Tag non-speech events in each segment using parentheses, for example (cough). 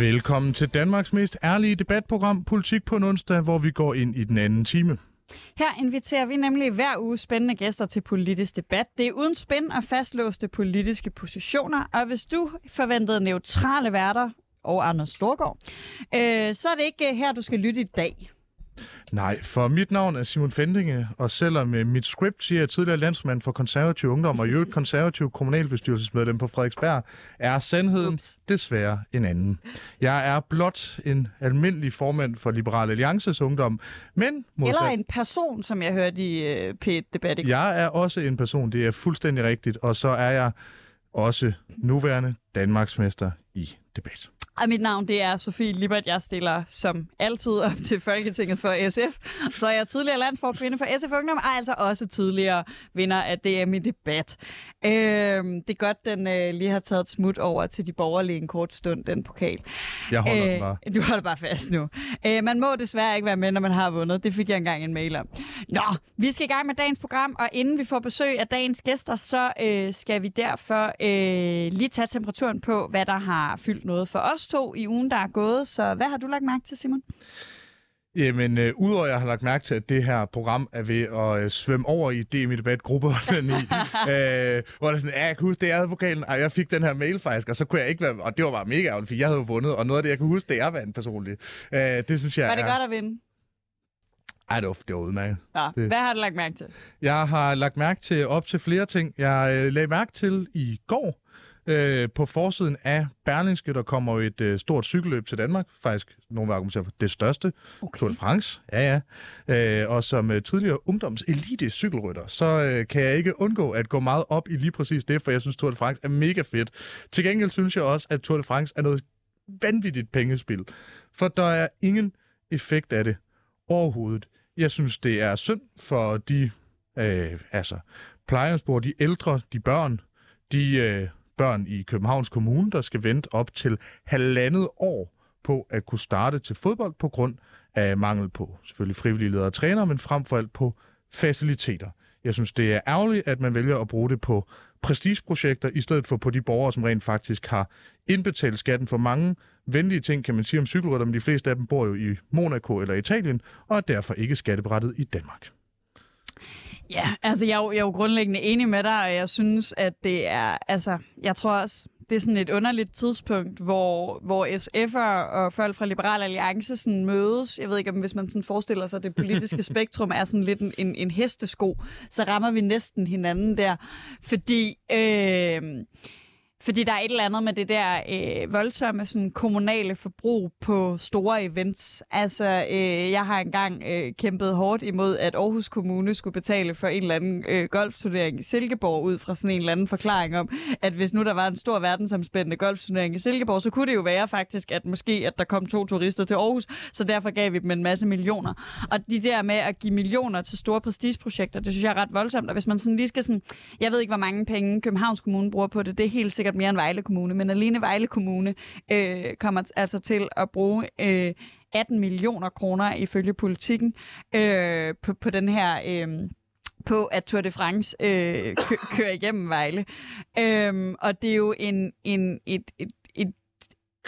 Velkommen til Danmarks mest ærlige debatprogram Politik på en onsdag, hvor vi går ind i den anden time. Her inviterer vi nemlig hver uge spændende gæster til politisk debat. Det er uden spænd og fastlåste politiske positioner, og hvis du forventede neutrale værter og Anders Storgård, øh, så er det ikke øh, her, du skal lytte i dag. Nej, for mit navn er Simon Fendinge, og selvom øh, mit script siger, at tidligere landsmand for konservativ ungdom og i øvrigt konservativ kommunalbestyrelsesmedlem på Frederiksberg, er sandheden Ups. desværre en anden. Jeg er blot en almindelig formand for Liberal Alliances Ungdom, men... Modsat, Eller en person, som jeg hørte i uh, P1-debat. Jeg er også en person, det er fuldstændig rigtigt, og så er jeg også nuværende Danmarksmester i debat. Og mit navn det er Sofie Libert. Jeg stiller som altid op til Folketinget for SF. Så er jeg tidligere landforkvinde for SF Ungdom, og altså også tidligere vinder af DM i debat. Øh, det er godt, den øh, lige har taget et smut over til de borgerlige en kort stund, den pokal. Jeg holder øh, den bare. Du holder bare fast nu. Øh, man må desværre ikke være med, når man har vundet. Det fik jeg engang en mail om. Nå, vi skal i gang med dagens program, og inden vi får besøg af dagens gæster, så øh, skal vi derfor øh, lige tage temperaturen på, hvad der har fyldt noget for os to i ugen, der er gået. Så hvad har du lagt mærke til, Simon? Jamen, øh, udover at jeg har lagt mærke til, at det her program er ved at øh, svømme over i DM i debat gruppe (laughs) øh, hvor der sådan, ja, jeg kan huske, det jeg havde pokalen, og jeg fik den her mail faktisk, og så kunne jeg ikke være, og det var bare mega ærgerligt, for jeg havde jo vundet, og noget af det, jeg kunne huske, det er vandt personligt. Øh, det synes jeg Var det er... godt at vinde? Ej, det var, det var udmærket. Ja, det. Hvad har du lagt mærke til? Jeg har lagt mærke til op til flere ting. Jeg øh, lagde mærke til i går, Øh, på forsiden af Berlingske, der kommer et øh, stort cykelløb til Danmark. Faktisk, nogle vil argumentere for det største. Okay. Tour de France. Ja, ja. Øh, og som øh, tidligere ungdomselite cykelrytter, så øh, kan jeg ikke undgå at gå meget op i lige præcis det, for jeg synes, Tour de France er mega fedt. Til gengæld synes jeg også, at Tour de France er noget vanvittigt pengespil. For der er ingen effekt af det overhovedet. Jeg synes, det er synd for de øh, altså, plejehjemsbrugere, de ældre, de børn, de øh, børn i Københavns Kommune, der skal vente op til halvandet år på at kunne starte til fodbold på grund af mangel på selvfølgelig frivillige ledere og træner, men frem for alt på faciliteter. Jeg synes, det er ærgerligt, at man vælger at bruge det på prestigeprojekter, i stedet for på de borgere, som rent faktisk har indbetalt skatten for mange venlige ting, kan man sige om cykelrytter, men de fleste af dem bor jo i Monaco eller Italien, og er derfor ikke skatteberettet i Danmark. Ja, altså jeg er, jo, jeg er jo grundlæggende enig med dig, og jeg synes, at det er, altså, jeg tror også, det er sådan et underligt tidspunkt, hvor, hvor SF'er og folk fra Liberal Alliance sådan mødes. Jeg ved ikke, om hvis man sådan forestiller sig, at det politiske (laughs) spektrum er sådan lidt en, en, en hestesko, så rammer vi næsten hinanden der. Fordi... Øh, fordi der er et eller andet med det der øh, voldsomme sådan, kommunale forbrug på store events. Altså, øh, jeg har engang øh, kæmpet hårdt imod, at Aarhus Kommune skulle betale for en eller anden øh, golfturnering i Silkeborg, ud fra sådan en eller anden forklaring om, at hvis nu der var en stor verdensomspændende golfturnering i Silkeborg, så kunne det jo være faktisk, at måske at der kom to turister til Aarhus, så derfor gav vi dem en masse millioner. Og de der med at give millioner til store prestigeprojekter, det synes jeg er ret voldsomt. Og hvis man sådan lige skal sådan, jeg ved ikke, hvor mange penge Københavns Kommune bruger på det, det er helt sikkert mere end Vejle Kommune, men alene Vejle Kommune øh, kommer altså til at bruge øh, 18 millioner kroner ifølge politikken øh, på, på den her... Øh, på, at Tour de France øh, kører igennem Vejle. Øhm, og det er jo en, en, et, et,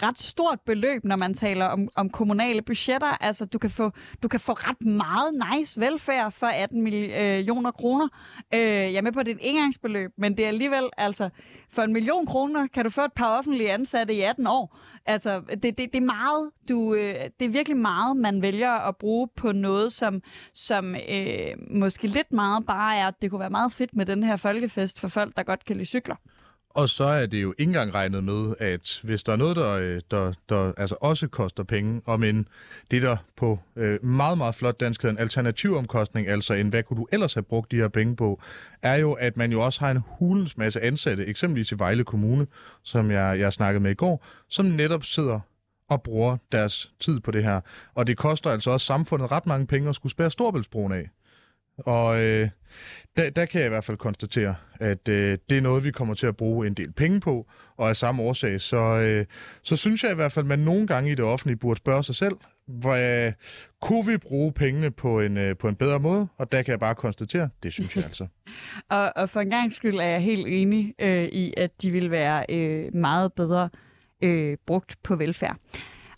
ret stort beløb, når man taler om, om kommunale budgetter. Altså, du kan, få, du kan få ret meget nice velfærd for 18 millioner øh, kroner. Øh, jeg er med på, det er et engangsbeløb, men det er alligevel, altså, for en million kroner kan du få et par offentlige ansatte i 18 år. Altså, det, det, det er meget, du, øh, det er virkelig meget, man vælger at bruge på noget, som, som øh, måske lidt meget bare er, at det kunne være meget fedt med den her folkefest for folk, der godt kan lide cykler. Og så er det jo ikke engang regnet med, at hvis der er noget, der, øh, der, der altså også koster penge, og men det der på øh, meget, meget flot dansk hedder en alternativ omkostning, altså en hvad kunne du ellers have brugt de her penge på, er jo, at man jo også har en hulens masse ansatte, eksempelvis i Vejle Kommune, som jeg, jeg snakkede med i går, som netop sidder og bruger deres tid på det her. Og det koster altså også samfundet ret mange penge at skulle spære Storbæltsbroen af. Og øh, der, der kan jeg i hvert fald konstatere, at øh, det er noget, vi kommer til at bruge en del penge på, og af samme årsag, så, øh, så synes jeg i hvert fald, at man nogle gange i det offentlige burde spørge sig selv, hvor, øh, kunne vi bruge pengene på en, øh, på en bedre måde? Og der kan jeg bare konstatere, det synes jeg altså. (laughs) og, og for en gang skyld er jeg helt enig øh, i, at de vil være øh, meget bedre øh, brugt på velfærd.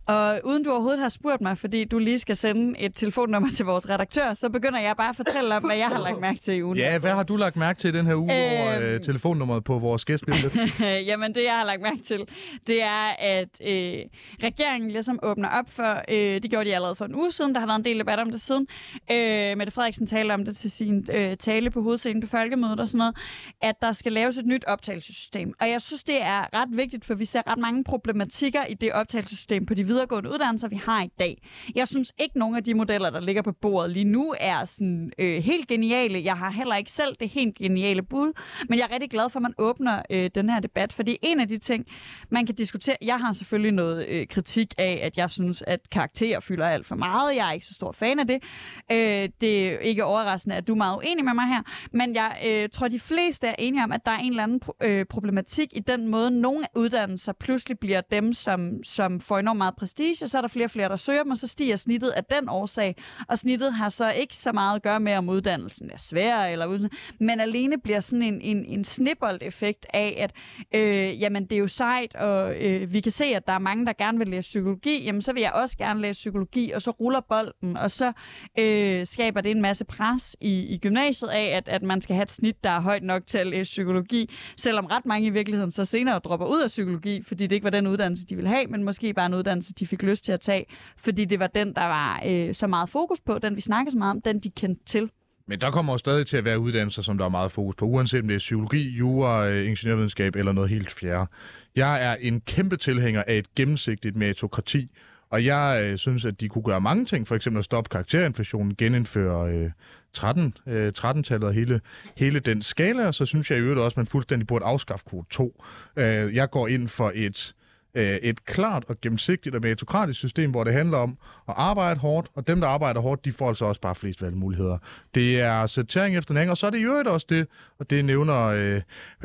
Og uden du overhovedet har spurgt mig, fordi du lige skal sende et telefonnummer til vores redaktør, så begynder jeg bare at fortælle om, hvad jeg har lagt mærke til i ugen. Ja, hvad har du lagt mærke til den her uge øhm... over øh, telefonnummeret på vores gæstbillede? (laughs) Jamen, det jeg har lagt mærke til, det er, at øh, regeringen ligesom åbner op for, øh, det gjorde de allerede for en uge siden, der har været en del debat om det siden, øh, Mette Frederiksen talte om det til sin øh, tale på hovedscenen på Folkemødet og sådan noget, at der skal laves et nyt optagelsessystem. Og jeg synes, det er ret vigtigt, for vi ser ret mange problematikker i det optagelsessystem på de videregående uddannelser, vi har i dag. Jeg synes ikke, nogen af de modeller, der ligger på bordet lige nu, er sådan, øh, helt geniale. Jeg har heller ikke selv det helt geniale bud, men jeg er rigtig glad for, at man åbner øh, den her debat, fordi en af de ting, man kan diskutere... Jeg har selvfølgelig noget øh, kritik af, at jeg synes, at karakterer fylder alt for meget. Jeg er ikke så stor fan af det. Øh, det er ikke overraskende, at du er meget uenig med mig her, men jeg øh, tror, de fleste er enige om, at der er en eller anden øh, problematik i den måde, nogle uddannelser pludselig bliver dem, som, som får enormt meget prestige, så er der flere og flere, der søger dem, og så stiger snittet af den årsag. Og snittet har så ikke så meget at gøre med, om uddannelsen er svær, eller uden, men alene bliver sådan en, en, en snibbold-effekt af, at øh, jamen, det er jo sejt, og øh, vi kan se, at der er mange, der gerne vil læse psykologi, jamen så vil jeg også gerne læse psykologi, og så ruller bolden, og så øh, skaber det en masse pres i, i gymnasiet af, at, at man skal have et snit, der er højt nok til at læse psykologi, selvom ret mange i virkeligheden så senere dropper ud af psykologi, fordi det ikke var den uddannelse, de ville have, men måske bare en uddannelse, de fik lyst til at tage, fordi det var den, der var øh, så meget fokus på, den vi snakkede så meget om, den de kendte til. Men der kommer jo stadig til at være uddannelser, som der er meget fokus på, uanset om det er psykologi, jura, øh, ingeniørvidenskab eller noget helt fjerde. Jeg er en kæmpe tilhænger af et gennemsigtigt meritokrati, og jeg øh, synes, at de kunne gøre mange ting, for eksempel at stoppe karakterinflationen, genindføre øh, 13, øh, 13-tallet og hele, hele den skala, og så synes jeg i øvrigt også, at man fuldstændig burde afskaffe kvote 2. Øh, jeg går ind for et øh, et klart og gennemsigtigt og meritokratisk system, hvor det handler om at arbejde hårdt, og dem, der arbejder hårdt, de får altså også bare flest valgmuligheder. Det er sortering efter den og så er det i øvrigt også det, og det nævner, øh,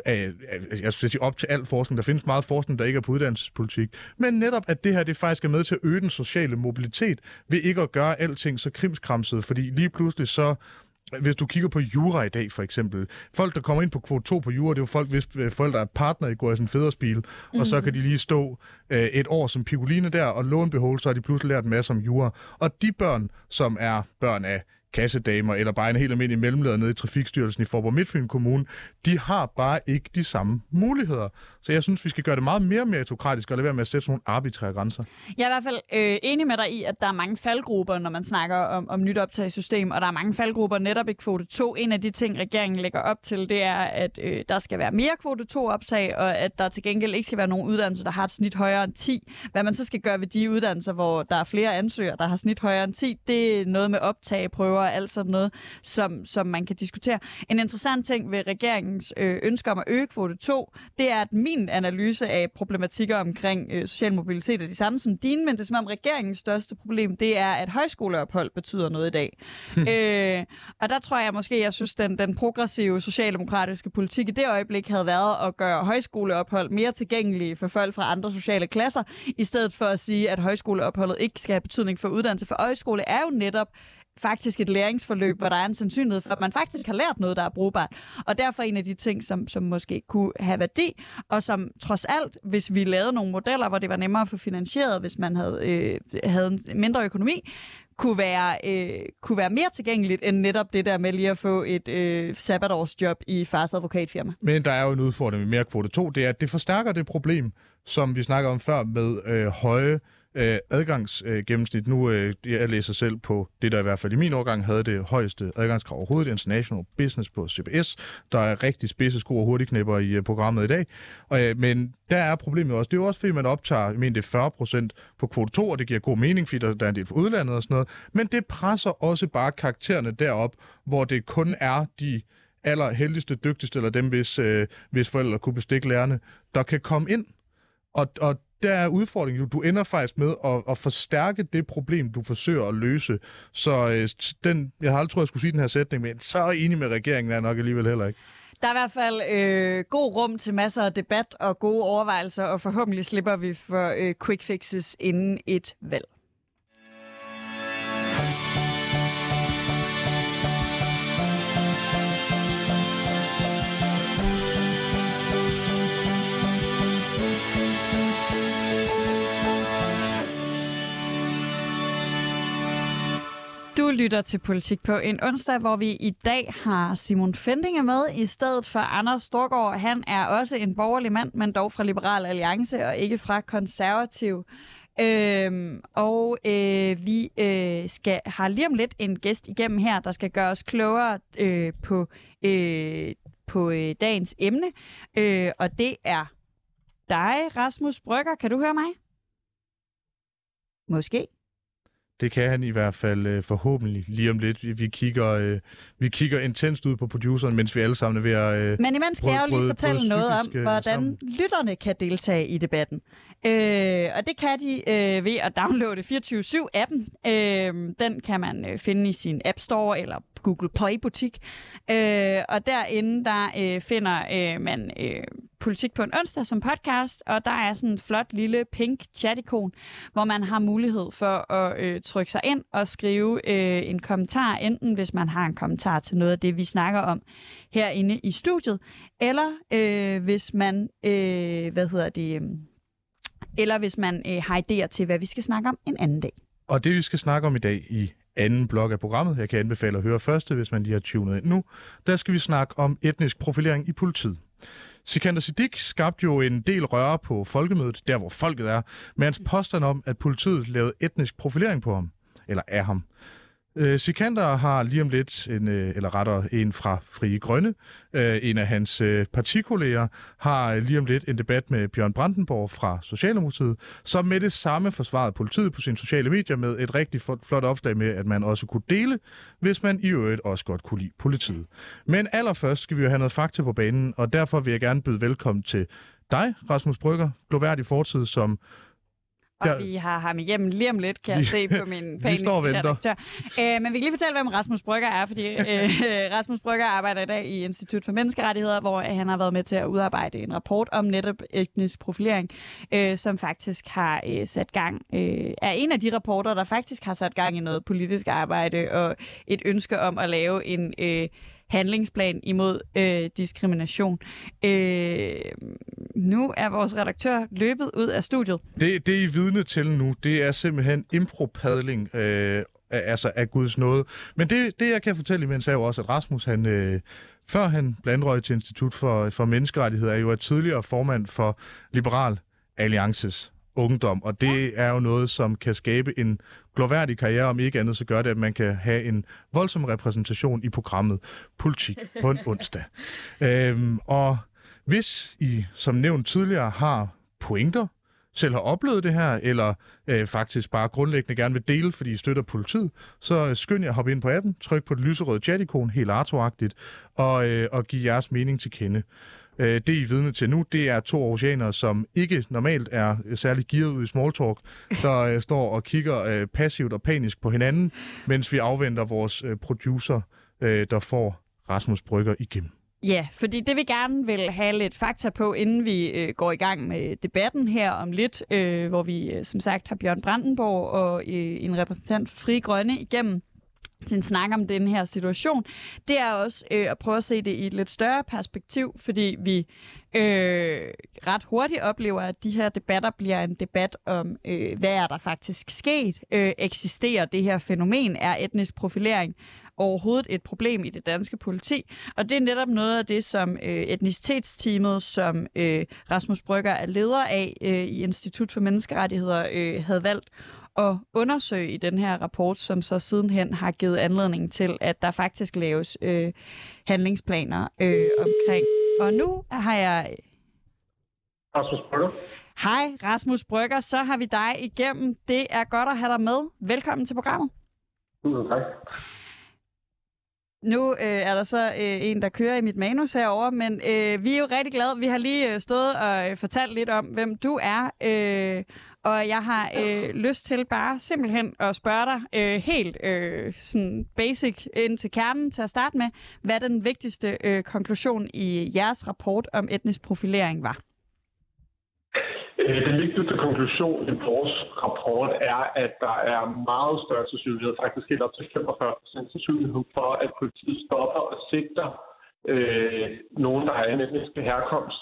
øh, øh, jeg skulle sige op til al forskning, der findes meget forskning, der ikke er på uddannelsespolitik, men netop, at det her det faktisk er med til at øge den sociale mobilitet, ved ikke at gøre alting så krimskramset, fordi lige pludselig så hvis du kigger på jura i dag, for eksempel. Folk, der kommer ind på kvote 2 på jura, det er jo folk, hvis øh, forældre er partner i går i sådan en fædresbil, mm. og så kan de lige stå øh, et år som pikoline der, og lån behold, så har de pludselig lært en masse om jura. Og de børn, som er børn af kassedamer, eller bare en helt almindelig mellemleder nede i Trafikstyrelsen i Forborg Midtfyn Kommune, de har bare ikke de samme muligheder. Så jeg synes, vi skal gøre det meget mere meritokratisk, og lade være med at sætte sådan nogle arbitrære grænser. Jeg er i hvert fald øh, enig med dig i, at der er mange faldgrupper, når man snakker om, om nyt optagssystem, og der er mange faldgrupper netop i kvote 2. En af de ting, regeringen lægger op til, det er, at øh, der skal være mere kvote 2 optag, og at der til gengæld ikke skal være nogen uddannelse, der har et snit højere end 10. Hvad man så skal gøre ved de uddannelser, hvor der er flere ansøgere, der har snit højere end 10, det er noget med optag, prøver og alt sådan noget, som, som man kan diskutere. En interessant ting ved regeringens øh, ønsker om at øge kvote 2, det er, at min analyse af problematikker omkring øh, social mobilitet er de samme som din, men det er som om regeringens største problem, det er, at højskoleophold betyder noget i dag. (laughs) øh, og der tror jeg måske, jeg synes, den, den progressive socialdemokratiske politik i det øjeblik havde været at gøre højskoleophold mere tilgængelige for folk fra andre sociale klasser, i stedet for at sige, at højskoleopholdet ikke skal have betydning for uddannelse. For højskole er jo netop faktisk et læringsforløb, hvor der er en sandsynlighed for, at man faktisk har lært noget, der er brugbart. Og derfor en af de ting, som, som måske kunne have værdi, og som trods alt, hvis vi lavede nogle modeller, hvor det var nemmere at få finansieret, hvis man havde, øh, havde en mindre økonomi, kunne være, øh, kunne være mere tilgængeligt end netop det der med lige at få et øh, sabbatårsjob i fars advokatfirma. Men der er jo en udfordring med mere kvote 2, det er, at det forstærker det problem, som vi snakker om før med øh, høje øh, adgangsgennemsnit. Øh, nu, øh, jeg læser selv på det, der i hvert fald i min årgang havde det højeste adgangskrav overhovedet, International Business på CBS. Der er rigtig spidse sko og hurtigknæpper i øh, programmet i dag. Og, øh, men der er problemet også. Det er jo også, fordi man optager, jeg mener, det er 40 procent på kvote 2, og det giver god mening, fordi der, der er en del for udlandet og sådan noget. Men det presser også bare karaktererne derop, hvor det kun er de allerheldigste, dygtigste, eller dem, hvis, øh, hvis forældre kunne bestikke lærerne, der kan komme ind. Og, og der er udfordringen. Du ender faktisk med at, at forstærke det problem, du forsøger at løse. Så øh, den, jeg har aldrig troet, jeg skulle sige den her sætning, men så enig med regeringen er jeg nok alligevel heller ikke. Der er i hvert fald øh, god rum til masser af debat og gode overvejelser, og forhåbentlig slipper vi for øh, quick fixes inden et valg. Lytter til Politik på en onsdag, hvor vi i dag har Simon Fendinge med i stedet for Anders Storgård. Han er også en borgerlig mand, men dog fra Liberal Alliance og ikke fra Konservativ. Øhm, og øh, vi øh, skal har lige om lidt en gæst igennem her, der skal gøre os klogere øh, på, øh, på øh, dagens emne. Øh, og det er dig, Rasmus Brygger. Kan du høre mig? Måske. Det kan han i hvert fald øh, forhåbentlig lige om lidt. Vi, kigger, øh, vi kigger intenst ud på produceren, mens vi alle sammen er ved at... Øh, Men imens skal jeg jo lige fortælle noget om, hvordan sammen. lytterne kan deltage i debatten. Øh, og det kan de øh, ved at downloade 24-7-appen. Øh, den kan man øh, finde i sin App Store eller Google Play-butik. Øh, og derinde, der øh, finder øh, man øh, Politik på en onsdag som podcast, og der er sådan en flot lille pink chat-ikon, hvor man har mulighed for at øh, trykke sig ind og skrive øh, en kommentar, enten hvis man har en kommentar til noget af det, vi snakker om herinde i studiet, eller øh, hvis man, øh, hvad hedder det, øh, eller hvis man øh, har idéer til, hvad vi skal snakke om en anden dag. Og det, vi skal snakke om i dag i anden blok af programmet, jeg kan anbefale at høre første, hvis man lige har tunet ind nu, der skal vi snakke om etnisk profilering i politiet. Sikander Siddiq skabte jo en del røre på folkemødet, der hvor folket er, med hans påstand om, at politiet lavede etnisk profilering på ham, eller af ham. Øh, Sikander har lige om lidt, en, øh, eller rettere en fra Frie Grønne, øh, en af hans øh, partikolleger, har øh, lige om lidt en debat med Bjørn Brandenborg fra Socialdemokratiet, som med det samme forsvarede politiet på sine sociale medier med et rigtig flot opslag med, at man også kunne dele, hvis man i øvrigt også godt kunne lide politiet. Men allerførst skal vi jo have noget fakta på banen, og derfor vil jeg gerne byde velkommen til dig, Rasmus Brygger, gloværdig fortid som og ja. vi har ham igennem lige om lidt, kan jeg se på min (laughs) paniske redaktør. Øh, men vi kan lige fortælle, hvem Rasmus Brygger er, fordi øh, (laughs) Rasmus Brygger arbejder i dag i Institut for Menneskerettigheder, hvor han har været med til at udarbejde en rapport om netop etnisk profilering, øh, som faktisk har øh, sat gang, øh, er en af de rapporter, der faktisk har sat gang i noget politisk arbejde og et ønske om at lave en... Øh, handlingsplan imod øh, diskrimination. Øh, nu er vores redaktør løbet ud af studiet. Det, det I vidne til nu, det er simpelthen impropadling øh, altså af Guds nåde. Men det, det, jeg kan fortælle imens, er jo også, at Rasmus, han, øh, før han blandrøg til Institut for, for Menneskerettigheder, er jo et tidligere formand for Liberal Alliances ungdom, og det er jo noget, som kan skabe en gloværdig karriere, om ikke andet, så gør det, at man kan have en voldsom repræsentation i programmet Politik på en onsdag. (laughs) Øhm, og hvis I, som nævnt tidligere, har pointer, selv har oplevet det her, eller øh, faktisk bare grundlæggende gerne vil dele, fordi I støtter politiet, så skynd jer at hoppe ind på appen, tryk på det lyserøde chat-ikon, helt artoagtigt, og, øh, og giv jeres mening til kende. Øh, det, I er vidne til nu, det er to oceaner, som ikke normalt er særlig gearet ud i small talk, der øh, står og kigger øh, passivt og panisk på hinanden, mens vi afventer vores øh, producer, øh, der får Rasmus Brygger igennem. Ja, fordi det vi gerne vil have lidt fakta på, inden vi øh, går i gang med debatten her om lidt, øh, hvor vi øh, som sagt har Bjørn Brandenborg og øh, en repræsentant for Fri Grønne igennem sin snak om den her situation, det er også øh, at prøve at se det i et lidt større perspektiv, fordi vi øh, ret hurtigt oplever, at de her debatter bliver en debat om, øh, hvad er der faktisk sket? Øh, eksisterer det her fænomen? Er etnisk profilering overhovedet et problem i det danske politi? Og det er netop noget af det, som øh, etnicitetsteamet, som øh, Rasmus Brygger er leder af øh, i Institut for Menneskerettigheder, øh, havde valgt at undersøge i den her rapport, som så sidenhen har givet anledning til, at der faktisk laves øh, handlingsplaner øh, omkring. Og nu har jeg... Rasmus Brygger. Hej Rasmus Brygger, så har vi dig igennem. Det er godt at have dig med. Velkommen til programmet. Mm, tak. Nu øh, er der så øh, en, der kører i mit manus herover, men øh, vi er jo rigtig glade. Vi har lige øh, stået og øh, fortalt lidt om, hvem du er, øh, og jeg har øh, lyst til bare simpelthen at spørge dig øh, helt øh, sådan basic ind til kernen til at starte med, hvad den vigtigste øh, konklusion i jeres rapport om etnisk profilering var. Øh, den vigtigste konklusion i vores rapport er, at der er meget større sandsynlighed, faktisk helt op til 45% sandsynlighed for, at politiet stopper og sigter øh, nogen, der har en etnisk herkomst,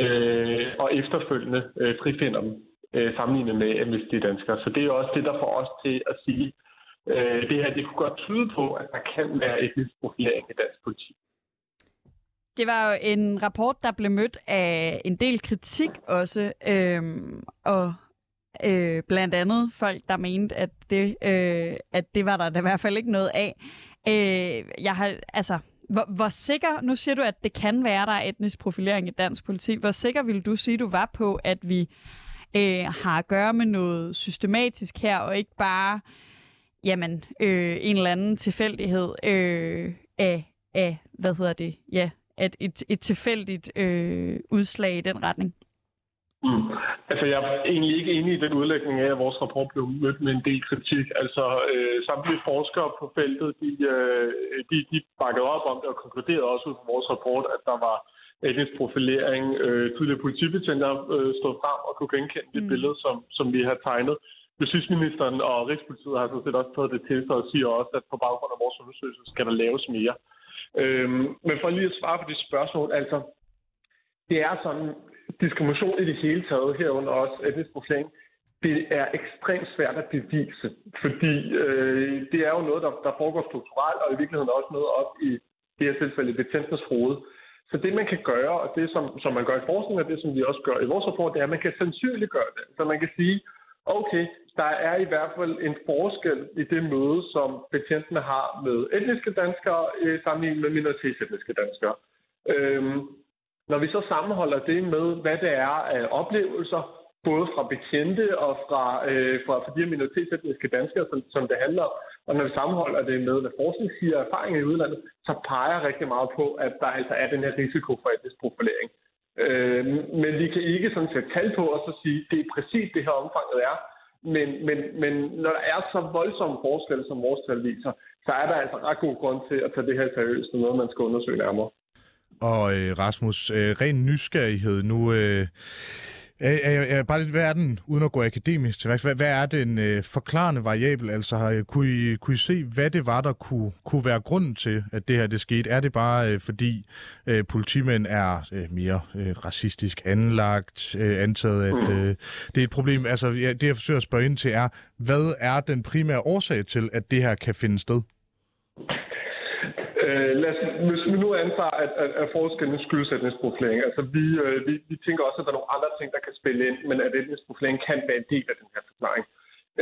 øh, og efterfølgende øh, frifinder dem øh, sammenlignet med etniske danskere. Så det er også det, der får os til at sige, øh, det her det kunne godt tyde på, at der kan være etnisk profilering i dansk politik. Det var jo en rapport, der blev mødt af en del kritik også, øhm, og øh, blandt andet folk, der mente, at det, øh, at det var der, der i hvert fald ikke noget af. Øh, jeg har, altså, hvor, hvor sikker, nu siger du, at det kan være, der er etnisk profilering i dansk politik. Hvor sikker vil du sige, du var på, at vi øh, har at gøre med noget systematisk her, og ikke bare jamen, øh, en eller anden tilfældighed øh, af, af, hvad hedder det, ja, at et, et tilfældigt øh, udslag i den retning? Mm. Altså, jeg er egentlig ikke enig i den udlægning af, at vores rapport blev mødt med en del kritik. Altså, øh, samtlige forskere på feltet, de, øh, de, de bakkede op om det og konkluderede også ud fra vores rapport, at der var etnisk profilering. Øh, tidligere politibetjenter øh, stod frem og kunne genkende det mm. billede, som, som vi har tegnet. Justitsministeren og Rigspolitiet har sådan set også taget det til sig og siger også, at på baggrund af vores undersøgelse skal der laves mere. Øh, men for lige at svare på de spørgsmål, altså, det er sådan, diskrimination i det hele taget, herunder også etnisk profilering, det er ekstremt svært at bevise, fordi øh, det er jo noget, der, der foregår strukturelt, og i virkeligheden også noget op i det her tilfælde betjentens hoved. Så det, man kan gøre, og det, som, som man gør i forskning, og det, som vi også gør i vores rapport, det er, at man kan sandsynliggøre det. Så man kan sige, okay, der er i hvert fald en forskel i det møde, som betjentene har med etniske danskere, øh, sammenlignet med minoritetsetniske danskere. Øhm, når vi så sammenholder det med, hvad det er af oplevelser, både fra betjente og fra, øh, fra, fra de minoritetsetniske danskere, som, som det handler om, og når vi sammenholder det med, hvad forskning siger erfaringer i udlandet, så peger rigtig meget på, at der altså er den her risiko for etnisk profilering. Øh, men vi kan ikke sådan sætte tal på og så sige, det er præcis det her omfanget er. Men, men, men når der er så voldsomme forskelle, som vores tal viser, så er der altså ret god grund til at tage det her seriøst, noget man skal undersøge nærmere. Og øh, Rasmus, øh, ren nysgerrighed nu... Øh jeg, jeg, jeg, bare lidt, hvad er den, uden at gå akademisk til hvad, hvad er den øh, forklarende variabel? Altså, har, kunne, I, kunne I se, hvad det var, der kunne, kunne være grunden til, at det her det skete? Er det bare øh, fordi øh, politimænd er øh, mere øh, racistisk anlagt, øh, antaget, at mm. øh, det er et problem? Altså, ja, det jeg forsøger at spørge ind til er, hvad er den primære årsag til, at det her kan finde sted? Øh, lad os, hvis vi nu antager, at, at, at forskellen skyldes etnisk profilering, altså vi, øh, vi, vi tænker også, at der er nogle andre ting, der kan spille ind, men at etnisk profilering kan være en del af den her forklaring.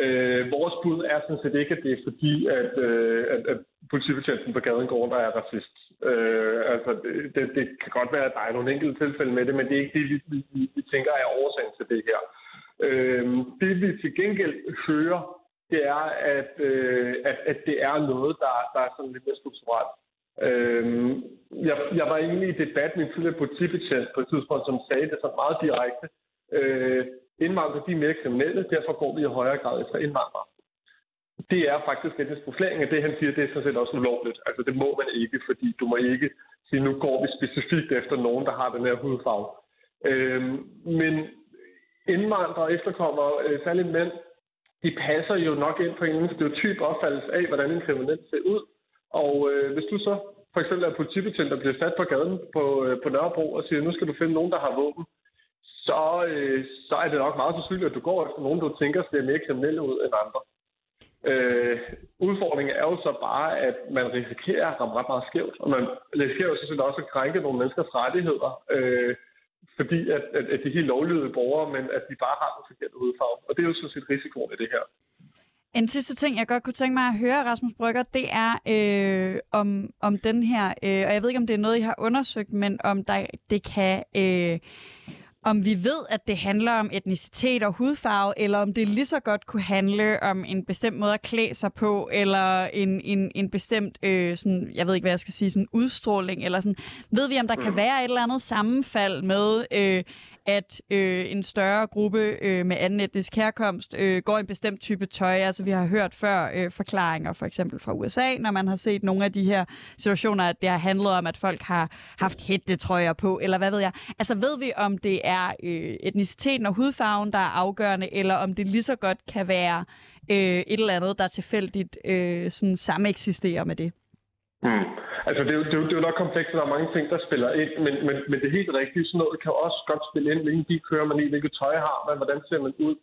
Øh, vores bud er sådan set ikke, at det er fordi, at, øh, at, at politibetjenten på gaden går, der er racist. Øh, altså, det, det kan godt være, at der er nogle enkelte tilfælde med det, men det er ikke det, vi, vi, vi tænker er årsagen til det her. Øh, det vi til gengæld hører, det er, at, øh, at, at det er noget, der, der er sådan lidt mere strukturelt. Øhm, jeg, jeg var egentlig i debat med en tidligere politibetjent på et tidspunkt, som sagde det så meget direkte. Øh, indvandrere de er mere kriminelle, derfor går vi i højere grad efter indvandrere. Det er faktisk etnisk profilering, og det han siger, det er sådan set også ulovligt. Altså det må man ikke, fordi du må ikke sige, nu går vi specifikt efter nogen, der har den her hudfarve. Øhm, men indvandrere efterkommer, øh, særligt mænd, de passer jo nok ind på en stereotyp opfattelse af, hvordan en kriminel ser ud. Og øh, hvis du så for eksempel er politibetjent, der bliver sat på gaden på, øh, på Nørrebro og siger, nu skal du finde nogen, der har våben, så, øh, så er det nok meget sandsynligt, at du går efter nogen, du tænker ser mere kriminelle ud end andre. Øh, udfordringen er jo så bare, at man risikerer at ramme ret meget skævt, og man risikerer jo sådan også at krænke nogle menneskers rettigheder, øh, fordi at, at, at de er helt lovlydige borgere, men at de bare har den forkerte hudfarve. Og det er jo sådan set risikoen i det her. En sidste ting, jeg godt kunne tænke mig at høre, Rasmus Brygger, det er øh, om, om den her, øh, og jeg ved ikke, om det er noget, I har undersøgt, men om der, det kan... Øh, om vi ved, at det handler om etnicitet og hudfarve, eller om det lige så godt kunne handle om en bestemt måde at klæde sig på, eller en, en, en bestemt, øh, sådan, jeg ved ikke, hvad jeg skal sige, sådan udstråling, eller sådan. Ved vi, om der kan være et eller andet sammenfald med, øh, at øh, en større gruppe øh, med anden etnisk herkomst øh, går i en bestemt type tøj. Altså vi har hørt før øh, forklaringer for eksempel fra USA, når man har set nogle af de her situationer, at det har handlet om, at folk har haft hættetrøjer på, eller hvad ved jeg. Altså ved vi, om det er øh, etniciteten og hudfarven, der er afgørende, eller om det lige så godt kan være øh, et eller andet, der tilfældigt øh, sådan sameksisterer med det? Mm. Altså, det er, jo, det, er jo, det er jo nok komplekst, der er mange ting, der spiller ind, men, men, men det er helt rigtige, Sådan noget kan også godt spille ind, hvilken bil kører man i, hvilket tøj har man, hvordan ser man ud.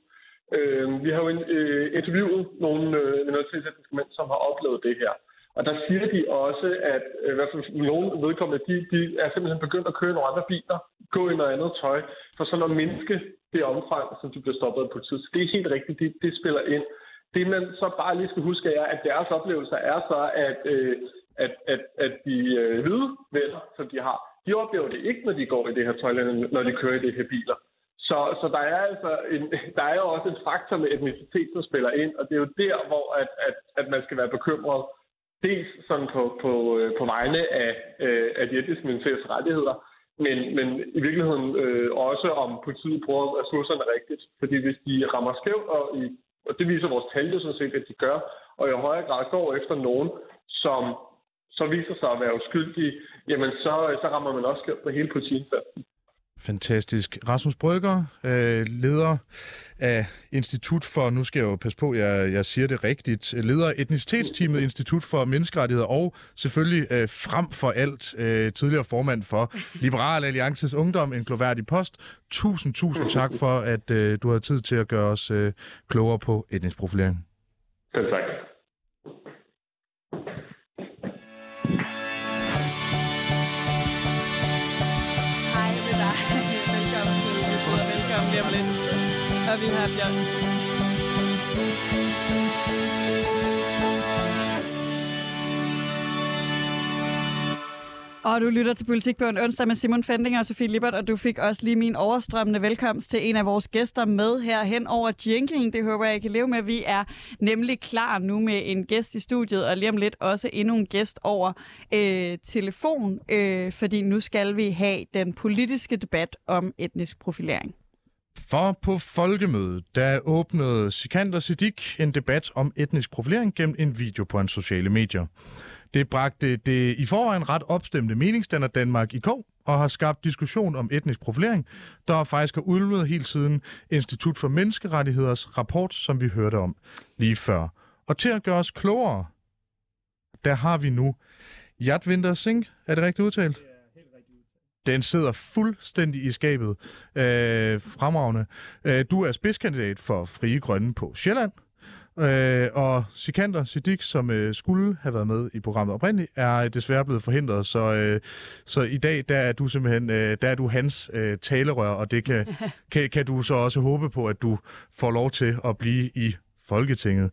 Øh, vi har jo øh, interviewet nogle øh, minoritetsetniske mænd, som har oplevet det her. Og der siger de også, at øh, i hvert fald nogle vedkommende, de, de er simpelthen begyndt at køre nogle andre biler, gå i noget andet tøj, for sådan at mindske det omfang, som de bliver stoppet af politiet. Så det er helt rigtigt, det, det spiller ind. Det man så bare lige skal huske er, at deres oplevelser er så, at, øh, at, at, at de øh, hvide venner, som de har, de oplever det ikke, når de går i det her tøjland, når de kører i det her biler. Så, så der er altså en, der er jo også en faktor med etnicitet, som spiller ind, og det er jo der, hvor at, at, at man skal være bekymret. Dels sådan på, på, øh, på vegne af, øh, af de etniske minoriteters rettigheder, men, men i virkeligheden øh, også om politiet bruger ressourcerne rigtigt. Fordi hvis de rammer skævt, og, i, og det viser vores tal jo sådan set, at de gør, og i højere grad går efter nogen, som så viser sig at være uskyldige, jamen så, så rammer man også skævt på hele politiindsatsen. Fantastisk. Rasmus Brygger, øh, leder af Institut for, nu skal jeg jo passe på, jeg, jeg siger det rigtigt, leder af etnicitetsteamet Institut for Menneskerettigheder og selvfølgelig øh, frem for alt øh, tidligere formand for Liberal Alliances Ungdom, en gloværdig post. Tusind, tusind tak for, at øh, du har tid til at gøre os øh, klogere på etnisk profilering. Selv tak. Og vi har Bjørn. Og du lytter til Politik på en onsdag med Simon Fendinger og Sofie Lippert, og du fik også lige min overstrømmende velkomst til en af vores gæster med her hen over jinglen. Det håber jeg, I kan leve med. Vi er nemlig klar nu med en gæst i studiet, og lige om lidt også endnu en gæst over øh, telefon, øh, fordi nu skal vi have den politiske debat om etnisk profilering. For på folkemødet, der åbnede Sikander Siddiq en debat om etnisk profilering gennem en video på hans sociale medier. Det bragte det i forvejen ret opstemte meningsstander Danmark i kog, og har skabt diskussion om etnisk profilering, der faktisk har udløbet helt siden Institut for Menneskerettigheders rapport, som vi hørte om lige før. Og til at gøre os klogere, der har vi nu Jadvinder Singh, er det rigtigt udtalt? Den sidder fuldstændig i skabet. Øh, fremragende. Øh, du er spidskandidat for Frie Grønne på Sjælland. Øh, og Sikander Siddiq, som øh, skulle have været med i programmet oprindeligt, er desværre blevet forhindret, så, øh, så i dag der er du simpelthen øh, der er du hans øh, talerør, og det kan, (laughs) kan, kan du så også håbe på, at du får lov til at blive i Folketinget.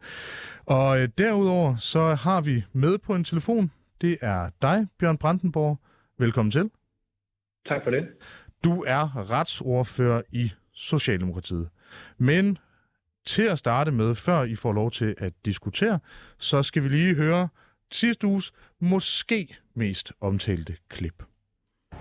Og øh, derudover så har vi med på en telefon, det er dig, Bjørn Brandenborg. Velkommen til. Tak for det. Du er retsordfører i Socialdemokratiet. Men til at starte med, før I får lov til at diskutere, så skal vi lige høre sidste uges måske mest omtalte klip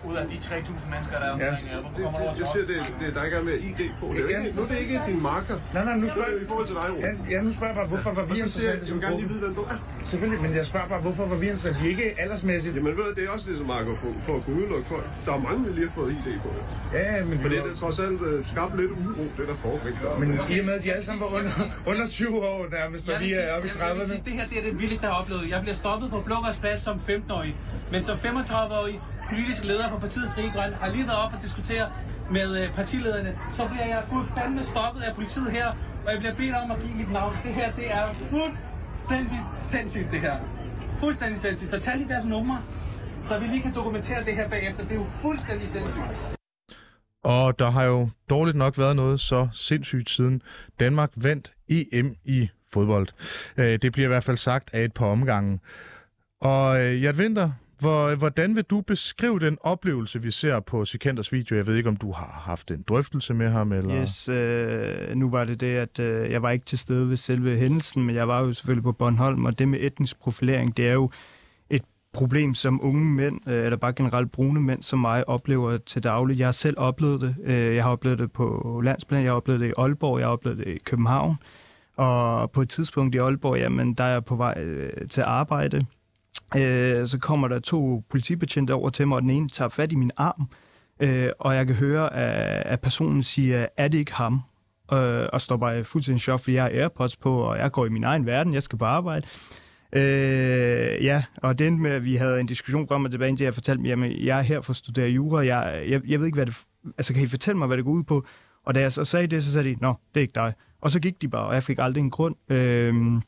ud af de 3.000 mennesker, der er omkring ja. Hvorfor kommer det, det, det, det, det, det, der ikke er med ID på. Det er ja, ikke, nu er det ikke din marker. Nej, nej, nu spørger jeg... I forhold til dig, ja, ja, nu spørger jeg bare, hvorfor var vi så siger, jeg vil gerne lige vide, hvem du er. Selvfølgelig, men jeg spørger bare, hvorfor var vi så vi ikke aldersmæssigt? Jamen ved det er også ligesom marker for, for at kunne udelukke folk. Der er mange, der lige har fået ID på. Ja, men... Fordi det er trods alt uh, skabt lidt uro, det der foregik. Men i og med, at de alle sammen var under, under 20 år nærmest, når vi er oppe i 30'erne. Det her det er det vildeste, jeg har oplevet. Jeg bliver stoppet på Blågårdsplads som 15-årig, men som 35-årig politiske leder for partiet Fri Grøn har lige været op og diskutere med øh, partilederne, så bliver jeg gud fandme stoppet af politiet her, og jeg bliver bedt om at give mit navn. Det her, det er fuldstændig sindssygt, det her. Fuldstændig sindssygt. Så tag lige deres numre, så vi lige kan dokumentere det her bagefter. Det er jo fuldstændig sindssygt. Og der har jo dårligt nok været noget så sindssygt siden Danmark vandt EM i fodbold. Øh, det bliver i hvert fald sagt af et par omgange. Og øh, Jert jeg Vinter, hvor, hvordan vil du beskrive den oplevelse, vi ser på Sikanders video? Jeg ved ikke, om du har haft en drøftelse med ham? Eller? Yes, øh, nu var det det, at øh, jeg var ikke til stede ved selve hændelsen, men jeg var jo selvfølgelig på Bornholm, og det med etnisk profilering, det er jo et problem, som unge mænd, øh, eller bare generelt brune mænd som mig, oplever til daglig. Jeg har selv oplevet det. Øh, jeg har oplevet det på landsplan, jeg har oplevet det i Aalborg, jeg har oplevet det i København. Og på et tidspunkt i Aalborg, jamen, der er jeg på vej øh, til arbejde, øh, så kommer der to politibetjente over til mig, og den ene tager fat i min arm, øh, og jeg kan høre, at, at personen siger, er det ikke ham? Øh, og står bare fuldstændig chok, fordi jeg har AirPods på, og jeg går i min egen verden, jeg skal på arbejde. Øh, ja, og det endte med, at vi havde en diskussion frem og tilbage, indtil jeg fortalte mig, at jeg er her for at studere jura. Jeg, jeg, jeg ved ikke, hvad det... Altså, kan I fortælle mig, hvad det går ud på? Og da jeg så sagde det, så sagde de, nå, det er ikke dig. Og så gik de bare, og jeg fik aldrig en grund. Øh,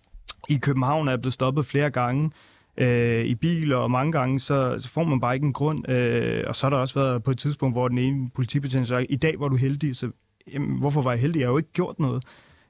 I København er jeg blevet stoppet flere gange øh, i biler, og mange gange, så, så får man bare ikke en grund. Øh, og så har der også været på et tidspunkt, hvor den ene politibetjent sagde, i dag var du heldig, så jamen, hvorfor var jeg heldig? Jeg har jo ikke gjort noget.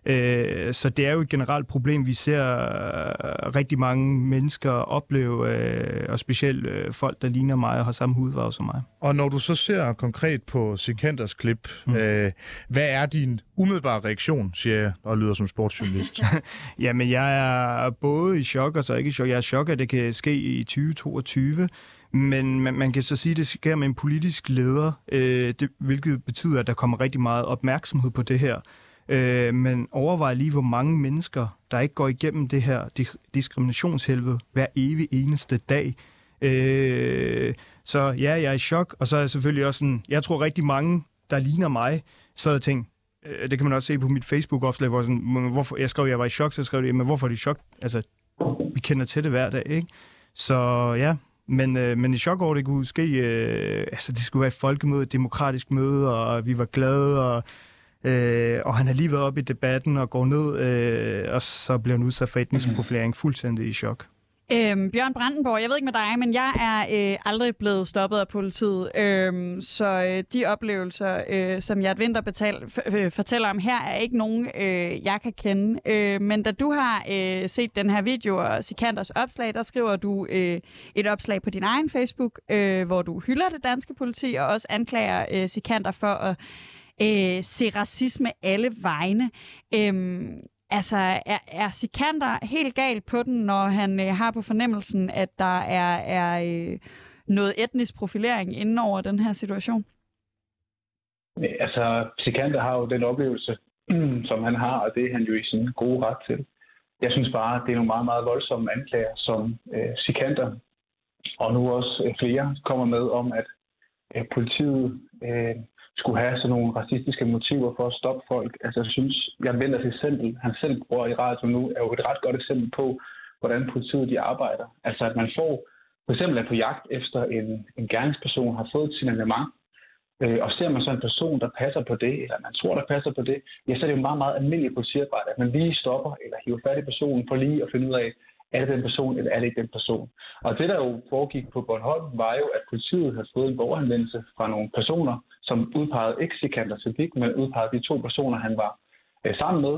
Øh, så det er jo et generelt problem, vi ser øh, rigtig mange mennesker opleve, øh, og specielt øh, folk, der ligner mig og har samme hudfarve som mig. Og når du så ser konkret på Sikanders klip, mm. øh, hvad er din umiddelbare reaktion, siger jeg, og lyder som sportsjournalist? (laughs) Jamen, jeg er både i chok og så ikke i chok. Jeg er i chok, at det kan ske i 2022, men man, man kan så sige, at det sker med en politisk leder, øh, det, hvilket betyder, at der kommer rigtig meget opmærksomhed på det her. Øh, men overvej lige, hvor mange mennesker, der ikke går igennem det her diskriminationshelvede hver evig eneste dag. Øh, så ja, jeg er i chok, og så er jeg selvfølgelig også sådan, jeg tror rigtig mange, der ligner mig, så og tænkt, øh, det kan man også se på mit Facebook-opslag, hvor sådan, hvorfor, jeg skrev, at jeg var i chok, så skrev jeg, men hvorfor er det i chok? Altså, vi kender til det hver dag, ikke? Så ja, men, øh, men i chok over, det kunne ske, øh, altså det skulle være et folkemøde, et demokratisk møde, og vi var glade, og Øh, og han har lige været op i debatten og går ned, øh, og så bliver han udsat for etnisk mm. profilering fuldstændig i chok. Øhm, Bjørn Brandenborg, jeg ved ikke med dig, men jeg er øh, aldrig blevet stoppet af politiet. Øhm, så øh, de oplevelser, øh, som jeg Vinter betal, f- fortæller om her, er ikke nogen, øh, jeg kan kende. Øh, men da du har øh, set den her video og Sikanders opslag, der skriver du øh, et opslag på din egen Facebook, øh, hvor du hylder det danske politi og også anklager øh, Sikander for at øh, se racisme alle vegne. Øhm, altså, er, er Sikander helt galt på den, når han øh, har på fornemmelsen, at der er, er øh, noget etnisk profilering inden over den her situation? Altså, Sikander har jo den oplevelse, (clears throat) som han har, og det er han jo i sin gode ret til. Jeg synes bare, det er nogle meget, meget voldsomme anklager, som øh, Sikander og nu også øh, flere kommer med om, at øh, politiet øh, skulle have sådan nogle racistiske motiver for at stoppe folk. Altså, jeg synes, jeg venter til eksempel, han selv bruger i radio nu, er jo et ret godt eksempel på, hvordan politiet de arbejder. Altså, at man får, for eksempel er på jagt efter en, en gerningsperson, har fået et signalement, øh, og ser man så en person, der passer på det, eller man tror, der passer på det, ja, så er det jo meget, meget almindeligt politiarbejde, at man lige stopper eller hiver fat i personen for lige at finde ud af, er det den person, eller er det ikke den person? Og det, der jo foregik på Bornholm, var jo, at politiet havde fået en borgerhenvendelse fra nogle personer, som udpegede ikke Sikander Siddiq, men udpegede de to personer, han var øh, sammen med.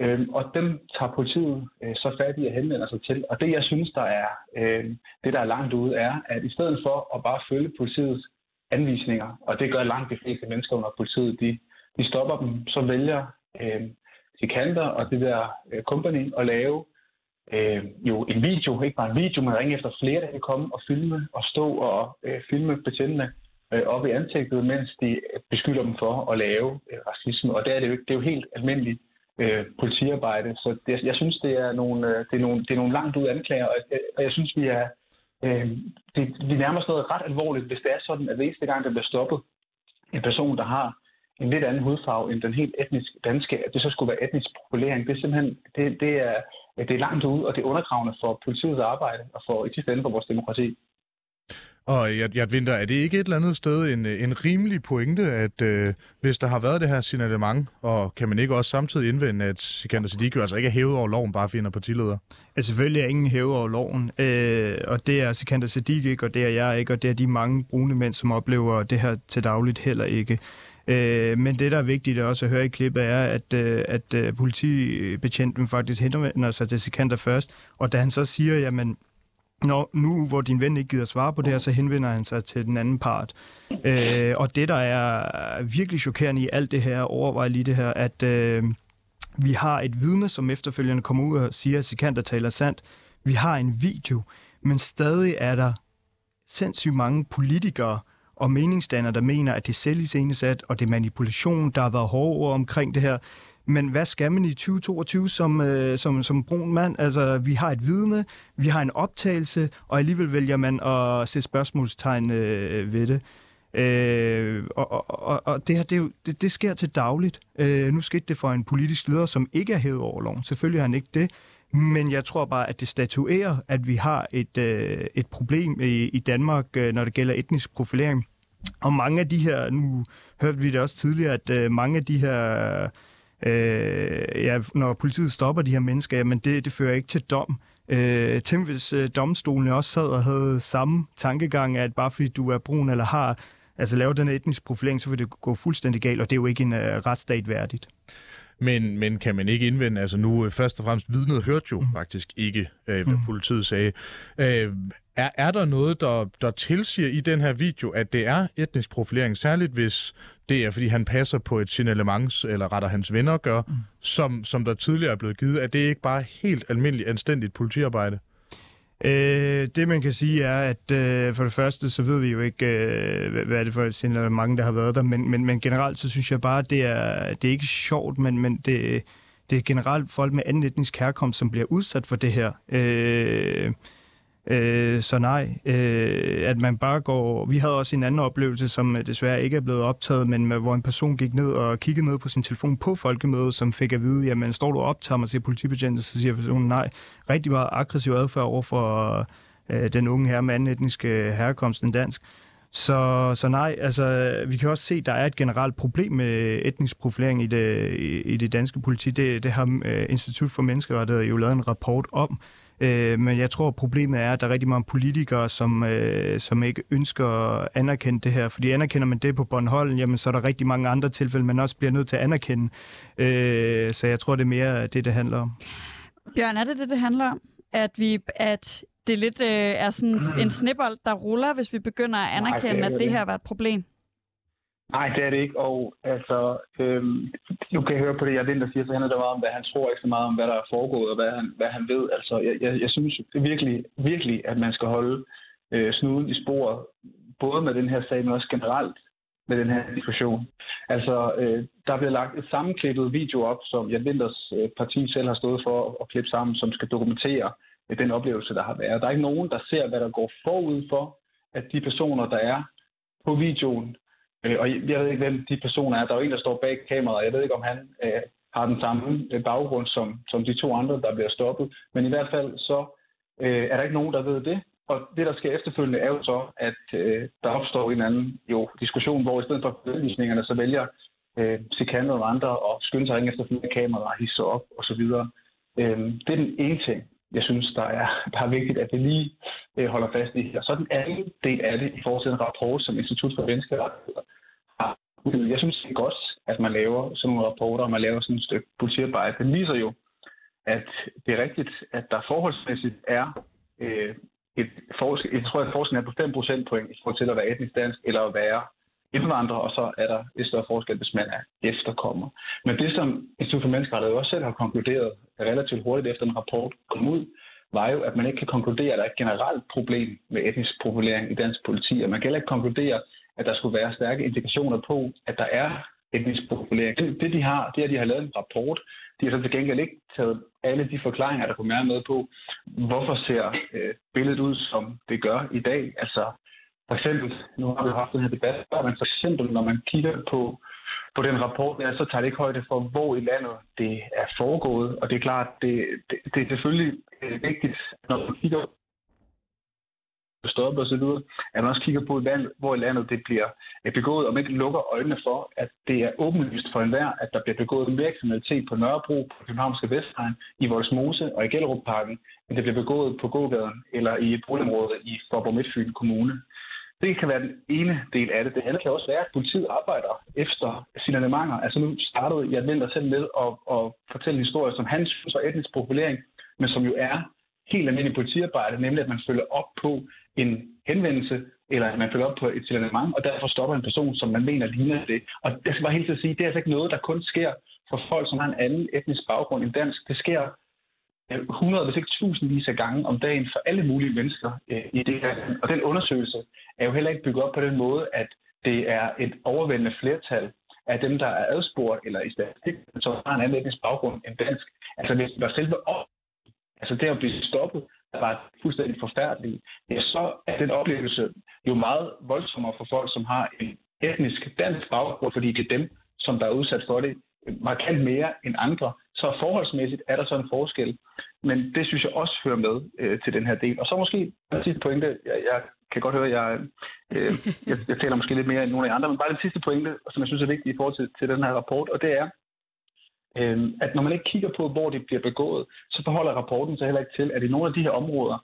Øh, og dem tager politiet øh, så fat i at henvende sig til. Og det, jeg synes, der er øh, det, der er langt ude, er, at i stedet for at bare følge politiets anvisninger, og det gør langt de fleste mennesker under politiet, de, de stopper dem, så vælger øh, Sikander og det der øh, company at lave øh, jo en video, ikke bare en video, men ringe efter flere, der kan komme og filme og stå og øh, filme betjentene øh, op i ansigtet, mens de øh, beskylder dem for at lave øh, racisme. Og der er, det, jo, det er jo helt almindeligt øh, politiarbejde. Så det, jeg synes, det er nogle, øh, det er nogle, det er nogle langt ud anklager, og, jeg, og jeg synes, vi er øh, det, vi nærmer os noget ret alvorligt, hvis det er sådan, at hver gang, der bliver stoppet en person, der har en lidt anden hudfarve end den helt etnisk danske, at det så skulle være etnisk profilering, det er simpelthen, det, det er, det er langt ude, og det er undergravende for politiets arbejde og for i sidste ende for vores demokrati. Og jeg, jeg vinter, er det ikke et eller andet sted en, en rimelig pointe, at øh, hvis der har været det her signalement, og kan man ikke også samtidig indvende, at Sikander Siddiq altså ikke er hævet over loven, bare finder partileder? Ja, selvfølgelig er ingen hævet over loven, øh, og det er Sikander Siddiq ikke, og det er jeg ikke, og det er de mange brune mænd, som oplever det her til dagligt heller ikke. Øh, men det, der er vigtigt også at høre i klippet, er, at, øh, at øh, politibetjenten faktisk henvender sig til Sikander først, og da han så siger, jamen, når, nu hvor din ven ikke gider svare på det her, så henvender han sig til den anden part. Øh, og det, der er virkelig chokerende i alt det her, overvej lige det her, at øh, vi har et vidne, som efterfølgende kommer ud og siger, at Sikander taler sandt. Vi har en video, men stadig er der sindssygt mange politikere, og meningsdanner, der mener, at det er selviscenesat, og det er manipulation, der har været hårde ord omkring det her. Men hvad skal man i 2022 som, øh, som, som brun mand? Altså, vi har et vidne, vi har en optagelse, og alligevel vælger man at se spørgsmålstegn øh, ved det. Øh, og, og, og det her, det, det, det sker til dagligt. Øh, nu skete det for en politisk leder, som ikke er hævet over loven. Selvfølgelig har han ikke det. Men jeg tror bare, at det statuerer, at vi har et, øh, et problem i, i Danmark, øh, når det gælder etnisk profilering. Og mange af de her, nu hørte vi det også tidligere, at øh, mange af de her øh, ja, når politiet stopper de her mennesker, jamen det, det fører ikke til dom. Øh, tænk hvis øh, domstolene også sad og havde samme tankegang, at bare fordi du er brun eller har altså lavet den etnisk profilering, så vil det gå fuldstændig galt, og det er jo ikke en øh, retsstat værdigt. Men, men kan man ikke indvende, altså nu øh, først og fremmest vidnet hørte jo mm. faktisk ikke, øh, hvad mm. politiet sagde. Øh, er, er der noget, der, der tilsiger i den her video, at det er etnisk profilering, særligt hvis det er, fordi han passer på et signalement, eller retter hans venner gør, mm. som, som der tidligere er blevet givet? Er det ikke bare helt almindeligt anstændigt politiarbejde? Øh, det man kan sige er, at øh, for det første, så ved vi jo ikke, øh, hvad er det for et signalement, der har været der, men, men, men generelt så synes jeg bare, at det er, det er ikke sjovt, men, men det, det er generelt folk med anden etnisk herkomst, som bliver udsat for det her. Øh, Øh, så nej, øh, at man bare går... Vi havde også en anden oplevelse, som øh, desværre ikke er blevet optaget, men med, hvor en person gik ned og kiggede ned på sin telefon på folkemødet, som fik at vide, jamen står du op til mig til politibetjenten, så siger personen nej. Rigtig meget aggressiv adfærd over for øh, den unge her med anden etnisk øh, herkomst end dansk. Så, så nej, altså vi kan også se, at der er et generelt problem med etnisk profilering i det, i, i det danske politi. Det, det har øh, Institut for Menneskerettigheder jo lavet en rapport om, Øh, men jeg tror, problemet er, at der er rigtig mange politikere, som, øh, som ikke ønsker at anerkende det her. Fordi anerkender man det på Bornholm, jamen så er der rigtig mange andre tilfælde, man også bliver nødt til at anerkende. Øh, så jeg tror, det er mere det, det handler om. Bjørn, er det det, det handler om? At, vi, at det lidt øh, er sådan en snibbold, der ruller, hvis vi begynder at anerkende, Nej, det at det her var et problem? Nej, det er det ikke, og altså, øhm, nu kan jeg høre på det, jeg der siger, så handler det meget om, hvad han tror, ikke så meget om, hvad der er foregået, og hvad han, hvad han ved. Altså, jeg, jeg, jeg synes virkelig, virkelig, at man skal holde øh, snuden i sporet, både med den her sag, men også generelt med den her diskussion. Altså, øh, der bliver lagt et sammenklippet video op, som Jan Winters øh, parti selv har stået for at klippe sammen, som skal dokumentere øh, den oplevelse, der har været. Der er ikke nogen, der ser, hvad der går forud for, at de personer, der er på videoen, Øh, og jeg ved ikke, hvem de personer er. Der er jo en, der står bag kameraet. Jeg ved ikke, om han øh, har den samme øh, baggrund som, som de to andre, der bliver stoppet. Men i hvert fald så øh, er der ikke nogen, der ved det. Og det, der sker efterfølgende, er jo så, at øh, der opstår en anden jo, diskussion, hvor i stedet for udvisningerne, så vælger øh, Sikander og andre og skynde sig efter flere kameraer og hisse op osv. Øh, det er den ene ting jeg synes, der er, der er vigtigt, at vi lige øh, holder fast i her. Så den anden del af det i forhold til en rapport, som Institut for Menneskerettigheder har Jeg synes, det er godt, at man laver sådan nogle rapporter, og man laver sådan et stykke politiarbejde. Den viser jo, at det er rigtigt, at der forholdsmæssigt er øh, et forskel, jeg tror, at forskellen er på 5 procentpoint i forhold til at være etnisk dansk eller at være indvandrer, og så er der et større forskel, hvis man er efterkommer. Men det, som Institut for Menneskerettighed også selv har konkluderet relativt hurtigt efter en rapport kom ud, var jo, at man ikke kan konkludere, at der er et generelt problem med etnisk profilering i dansk politi, og man kan heller ikke konkludere, at der skulle være stærke indikationer på, at der er etnisk profilering. Det, det de har, det er, at de har lavet en rapport. De har så til gengæld ikke taget alle de forklaringer, der kunne være med på, hvorfor ser øh, billedet ud, som det gør i dag. Altså, for eksempel, nu har vi haft den her debat, men for eksempel, når man kigger på, på den rapport, der, så tager det ikke højde for, hvor i landet det er foregået. Og det er klart, det, det, det er selvfølgelig øh, vigtigt, når man kigger stoppe osv., at man også kigger på, hvor i landet det bliver øh, begået, og man ikke lukker øjnene for, at det er åbenlyst for enhver, at der bliver begået mere kriminalitet på Nørrebro, på Københavnske Vestegn, i Voldsmose og i Gellerup-parken, end det bliver begået på gågaden eller i et boligområde i Forborg Midtfyn Kommune. Det kan være den ene del af det. Det andet kan også være, at politiet arbejder efter signalementer. Altså nu startede jeg Vinter selv med at, at fortælle historier, som han synes var etnisk profilering, men som jo er helt almindelig politiarbejde, nemlig at man følger op på en henvendelse, eller at man følger op på et signalement, og derfor stopper en person, som man mener ligner det. Og det skal bare helt til at sige, det er altså ikke noget, der kun sker for folk, som har en anden etnisk baggrund end dansk. Det sker 100, hvis ikke tusindvis af gange om dagen for alle mulige mennesker øh, i det her Og den undersøgelse er jo heller ikke bygget op på den måde, at det er et overvældende flertal af dem, der er adspurgt eller i statistik, som har en anden etnisk baggrund end dansk. Altså hvis der selve op, altså det at blive stoppet, der var fuldstændig forfærdeligt, ja, så er den oplevelse jo meget voldsommere for folk, som har en etnisk dansk baggrund, fordi det er dem, som der er udsat for det øh, markant mere end andre. Så forholdsmæssigt er der så en forskel. Men det synes jeg også hører med øh, til den her del. Og så måske den sidste pointe, jeg, jeg kan godt høre, jeg, øh, jeg, jeg taler måske lidt mere end nogle af de andre, men bare den sidste pointe, som jeg synes er vigtig i forhold til, til den her rapport, og det er, øh, at når man ikke kigger på, hvor det bliver begået, så forholder rapporten sig heller ikke til, at i nogle af de her områder,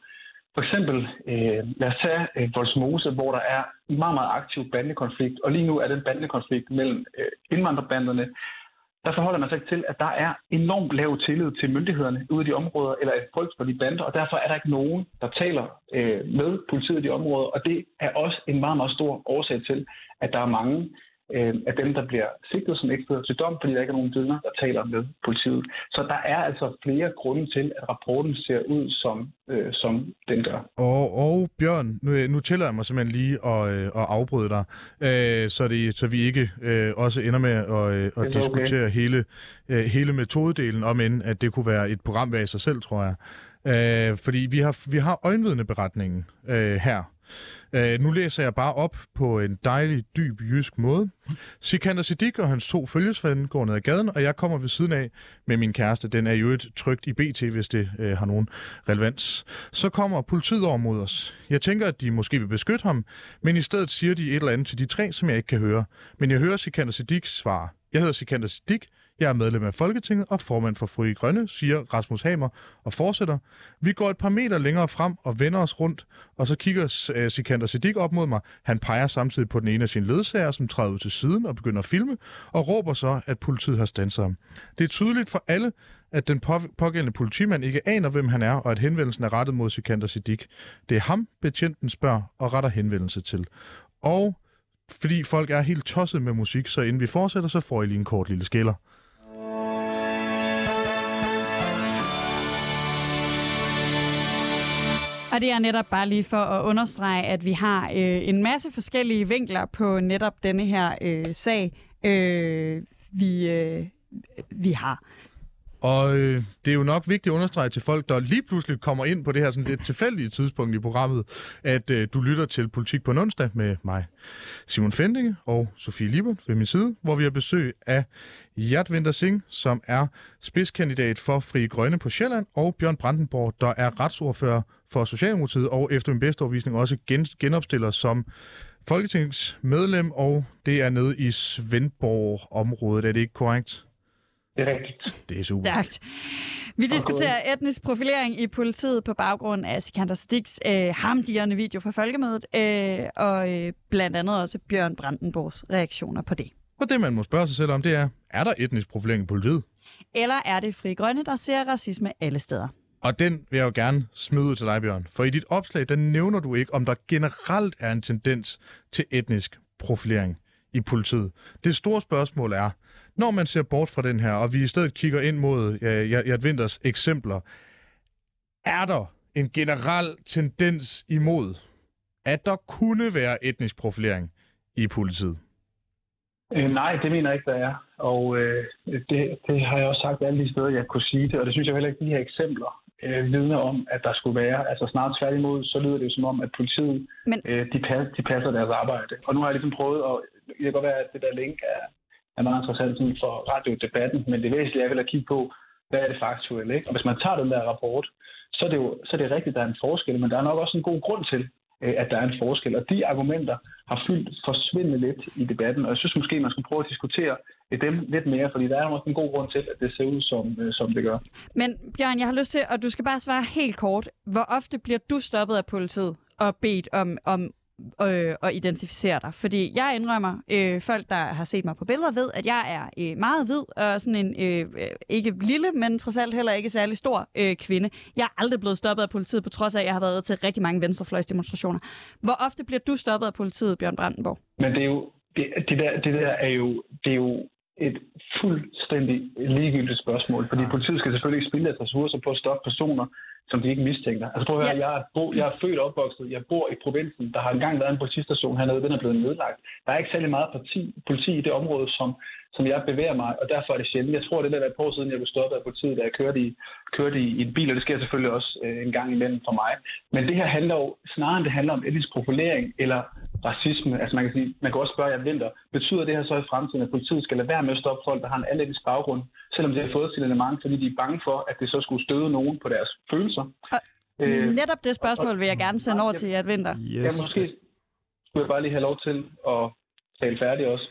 for eksempel, øh, lad os tage øh, Volsmose, hvor der er en meget, meget aktiv bandekonflikt, og lige nu er den bandekonflikt mellem øh, indvandrerbanderne, der forholder man sig ikke til, at der er enormt lav tillid til myndighederne ude i de områder, eller et frygt for de bander, og derfor er der ikke nogen, der taler øh, med politiet i de områder, og det er også en meget, meget stor årsag til, at der er mange øh, af dem, der bliver sigtet, som ikke fører til dom, fordi der ikke er nogen vidner, der taler med politiet. Så der er altså flere grunde til, at rapporten ser ud, som, øh, som den gør. Og, og Bjørn, nu, nu tillader jeg mig simpelthen lige at, øh, at afbryde dig, øh, så, det, så vi ikke øh, også ender med at, øh, at diskutere okay. hele, øh, hele metodedelen, om end at det kunne være et program i sig selv, tror jeg. Øh, fordi vi har, vi har øjenvidneberetningen øh, her. Uh, nu læser jeg bare op på en dejlig, dyb jysk måde. Sikander Siddiq og hans to følgesvende går ned ad gaden, og jeg kommer ved siden af med min kæreste. Den er jo et trygt i BT, hvis det uh, har nogen relevans. Så kommer politiet over mod os. Jeg tænker, at de måske vil beskytte ham, men i stedet siger de et eller andet til de tre, som jeg ikke kan høre. Men jeg hører Sikander Siddiq svare. Jeg hedder Sikander Siddiq, jeg er medlem af Folketinget og formand for Fri Grønne, siger Rasmus Hamer og fortsætter. Vi går et par meter længere frem og vender os rundt, og så kigger øh, Sikander Siddiq op mod mig. Han peger samtidig på den ene af sine ledsager, som træder ud til siden og begynder at filme, og råber så, at politiet har standset ham. Det er tydeligt for alle, at den pågældende politimand ikke aner, hvem han er, og at henvendelsen er rettet mod Sikander Siddiq. Det er ham, betjenten spørger og retter henvendelse til. Og fordi folk er helt tosset med musik, så inden vi fortsætter, så får I lige en kort lille skiller. Og det er netop bare lige for at understrege, at vi har øh, en masse forskellige vinkler på netop denne her øh, sag, øh, vi, øh, vi har. Og øh, det er jo nok vigtigt at understrege til folk, der lige pludselig kommer ind på det her sådan lidt tilfældige tidspunkt i programmet, at øh, du lytter til Politik på en onsdag med mig, Simon Fendinge og Sofie Libert ved min side, hvor vi har besøg af Jadvinder Singh, som er spidskandidat for Fri Grønne på Sjælland, og Bjørn Brandenborg, der er retsordfører for Socialdemokratiet, og efter en bedste overvisning også gen- genopstiller som folketingsmedlem, og det er nede i Svendborg-området. Er det ikke korrekt? Det er rigtigt. Det er super. Stærkt. Vi diskuterer etnisk profilering i politiet på baggrund af Sikander Sticks øh, hamdierne video fra Folkemødet, øh, og øh, blandt andet også Bjørn Brandenborgs reaktioner på det. Og det, man må spørge sig selv om, det er, er der etnisk profilering i politiet? Eller er det Fri Grønne, der ser racisme alle steder? Og den vil jeg jo gerne smide ud til dig, Bjørn. For i dit opslag, der nævner du ikke, om der generelt er en tendens til etnisk profilering i politiet. Det store spørgsmål er, når man ser bort fra den her, og vi i stedet kigger ind mod ja, Winters eksempler, er der en generel tendens imod, at der kunne være etnisk profilering i politiet? Øh, nej, det mener jeg ikke, der er. Og øh, det, det har jeg også sagt alle de steder, jeg kunne sige det. Og det synes jeg heller ikke, de her eksempler øh, vidner om, at der skulle være. Altså snart tværtimod, så lyder det jo som om, at politiet Men... øh, de, passer, de passer deres arbejde. Og nu har jeg ligesom prøvet, og det kan godt være, at det der link er, er meget interessant sådan for radiodebatten, men det væsentlige er vel at kigge på, hvad er det faktuelle. Ikke? Og hvis man tager den der rapport, så er det jo så er det rigtigt, at der er en forskel, men der er nok også en god grund til, Øh, at der er en forskel. Og de argumenter har fyldt forsvindende lidt i debatten, og jeg synes måske, man skulle prøve at diskutere øh, dem lidt mere, fordi der er også en god grund til, at det ser ud, som, øh, som det gør. Men Bjørn, jeg har lyst til, og du skal bare svare helt kort. Hvor ofte bliver du stoppet af politiet og bedt om, om øh, at identificere dig. Fordi jeg indrømmer, øh, folk, der har set mig på billeder, ved, at jeg er øh, meget hvid og sådan en, øh, øh, ikke lille, men trods alt heller ikke særlig stor øh, kvinde. Jeg er aldrig blevet stoppet af politiet, på trods af, at jeg har været til rigtig mange venstrefløjsdemonstrationer. Hvor ofte bliver du stoppet af politiet, Bjørn Brandenborg? Men det er jo, det, det, der, det der er jo, det er jo et fuldstændig ligegyldigt spørgsmål, fordi politiet skal selvfølgelig ikke spille deres ressourcer på at stoppe personer, som de ikke mistænker. Altså prøv at høre, ja. jeg, er, bo, jeg er født og opvokset, jeg bor i provinsen, der har engang været en politistation hernede, den er blevet nedlagt. Der er ikke særlig meget politi, politi i det område, som, som jeg bevæger mig, og derfor er det sjældent. Jeg tror, det er et par år siden, jeg blev stoppet af politiet, da jeg kørte i, kørte i, i en bil, og det sker selvfølgelig også øh, en gang imellem for mig. Men det her handler jo, snarere end det handler om etnisk profilering eller racisme, altså man kan sige, man kan også spørge, jeg venter, betyder det her så i fremtiden, at politiet skal lade være med at stoppe folk, der har en anden etnisk baggrund, selvom de har fået signalement, fordi de er bange for, at det så skulle støde nogen på deres følelser? Og øh, netop det spørgsmål vil jeg gerne sende over til jer, Vinter. Yes. Ja, måske skulle jeg bare lige have lov til at tale færdig også.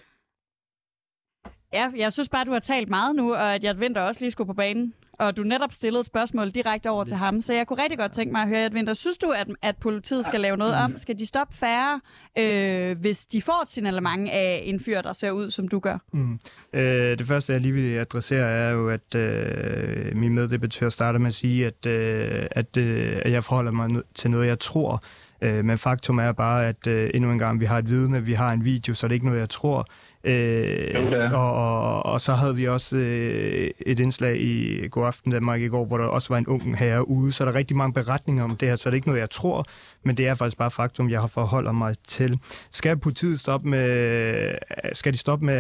Ja, jeg synes bare, du har talt meget nu, og at jeg venter også lige skulle på banen. Og du netop stillede et spørgsmål direkte over til ham, så jeg kunne rigtig godt tænke mig at høre, at Vinter, synes du, at, at politiet skal lave noget om? Skal de stoppe færre, øh, hvis de får et signalement af en fyr, der ser ud, som du gør? Mm. Øh, det første, jeg lige vil adressere, er jo, at øh, min meddebattør starter med at sige, at, øh, at, øh, at jeg forholder mig til noget, jeg tror. Øh, men faktum er bare, at øh, endnu en gang, vi har et vidne, vi har en video, så det er ikke noget, jeg tror. Øh, Jo, det og, og, og så havde vi også øh, et indslag i God Aften Danmark i går, hvor der også var en ung herre ude, så er der rigtig mange beretninger om det her, så det er ikke noget, jeg tror, men det er faktisk bare faktum, jeg har forholdt mig til. Skal politiet stoppe med, skal de stoppe med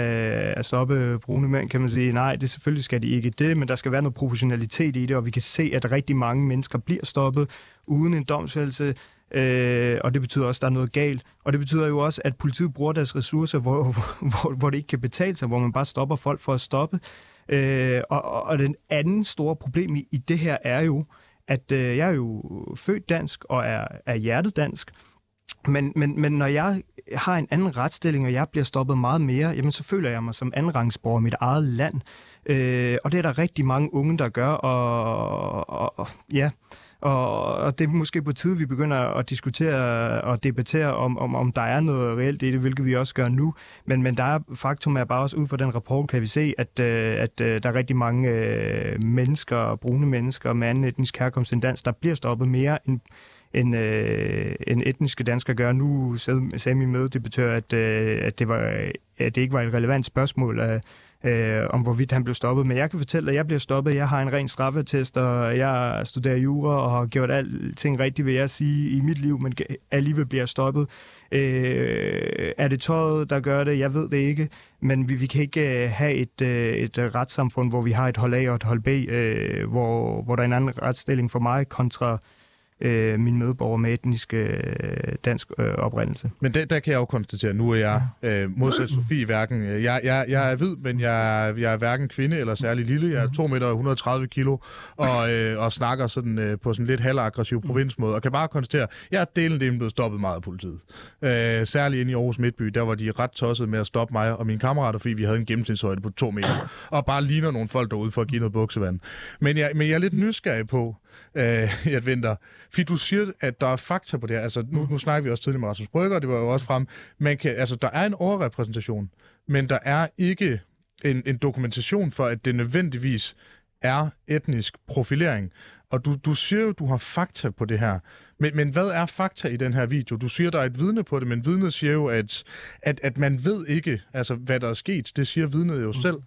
at stoppe brune mænd, kan man sige? Nej, det selvfølgelig skal de ikke det, men der skal være noget proportionalitet i det, og vi kan se, at rigtig mange mennesker bliver stoppet uden en domsfældelse, Øh, og det betyder også, at der er noget galt. Og det betyder jo også, at politiet bruger deres ressourcer, hvor, hvor, hvor det ikke kan betale sig, hvor man bare stopper folk for at stoppe. Øh, og, og, og den anden store problem i, i det her er jo, at øh, jeg er jo født dansk og er, er hjertet dansk. Men, men, men når jeg har en anden retsstilling, og jeg bliver stoppet meget mere, jamen så føler jeg mig som andenrangsborger i mit eget land. Øh, og det er der rigtig mange unge, der gør, og, og, og ja... Og, og det er måske på tide, vi begynder at diskutere og debattere, om, om, om der er noget reelt i det, hvilket vi også gør nu. Men, men der er faktum er bare også ud fra den rapport, kan vi se, at, øh, at øh, der er rigtig mange øh, mennesker, brune mennesker med anden etnisk herkomst end dansk, der bliver stoppet mere end en, øh, en etniske dansker gør. Nu sagde min meddebattør, at, øh, at, det var, at det ikke var et relevant spørgsmål, øh, øh, om hvorvidt han blev stoppet. Men jeg kan fortælle, at jeg bliver stoppet. Jeg har en ren straffetest, og jeg studerer jura og har gjort alting rigtigt, vil jeg sige, i mit liv, men alligevel bliver jeg stoppet. Øh, er det tøjet, der gør det? Jeg ved det ikke. Men vi, vi kan ikke øh, have et, øh, et retssamfund, hvor vi har et hold A og et hold B, øh, hvor, hvor der er en anden retsstilling for mig kontra øh, mine medborgere med etnisk øh, dansk øh, oprindelse. Men der, der kan jeg jo konstatere, nu er jeg øh, modsat Sofie hverken. Jeg, jeg, jeg er hvid, men jeg, jeg er hverken kvinde eller særlig lille. Jeg er 2 meter og 130 kilo og, øh, og snakker sådan, øh, på sådan lidt halvaggressiv provinsmåde. Og kan bare konstatere, jeg er delen det blevet stoppet meget af politiet. Øh, særligt inde i Aarhus Midtby, der var de ret tosset med at stoppe mig og mine kammerater, fordi vi havde en gennemsnitshøjde på 2 meter. Og bare ligner nogle folk derude for at give noget buksevand. Men jeg, men jeg er lidt nysgerrig på, øh, (laughs) at vinter. Fordi du siger, at der er fakta på det her. Altså, nu, nu snakker vi også tidligere med Rasmus Brygger, det var jo også frem. Man kan, altså, der er en overrepræsentation, men der er ikke en, en dokumentation for, at det nødvendigvis er etnisk profilering. Og du, du siger jo, du har fakta på det her. Men, men hvad er fakta i den her video? Du siger, der er et vidne på det, men vidnet siger jo, at, at, at man ved ikke, altså, hvad der er sket. Det siger vidnet jo selv.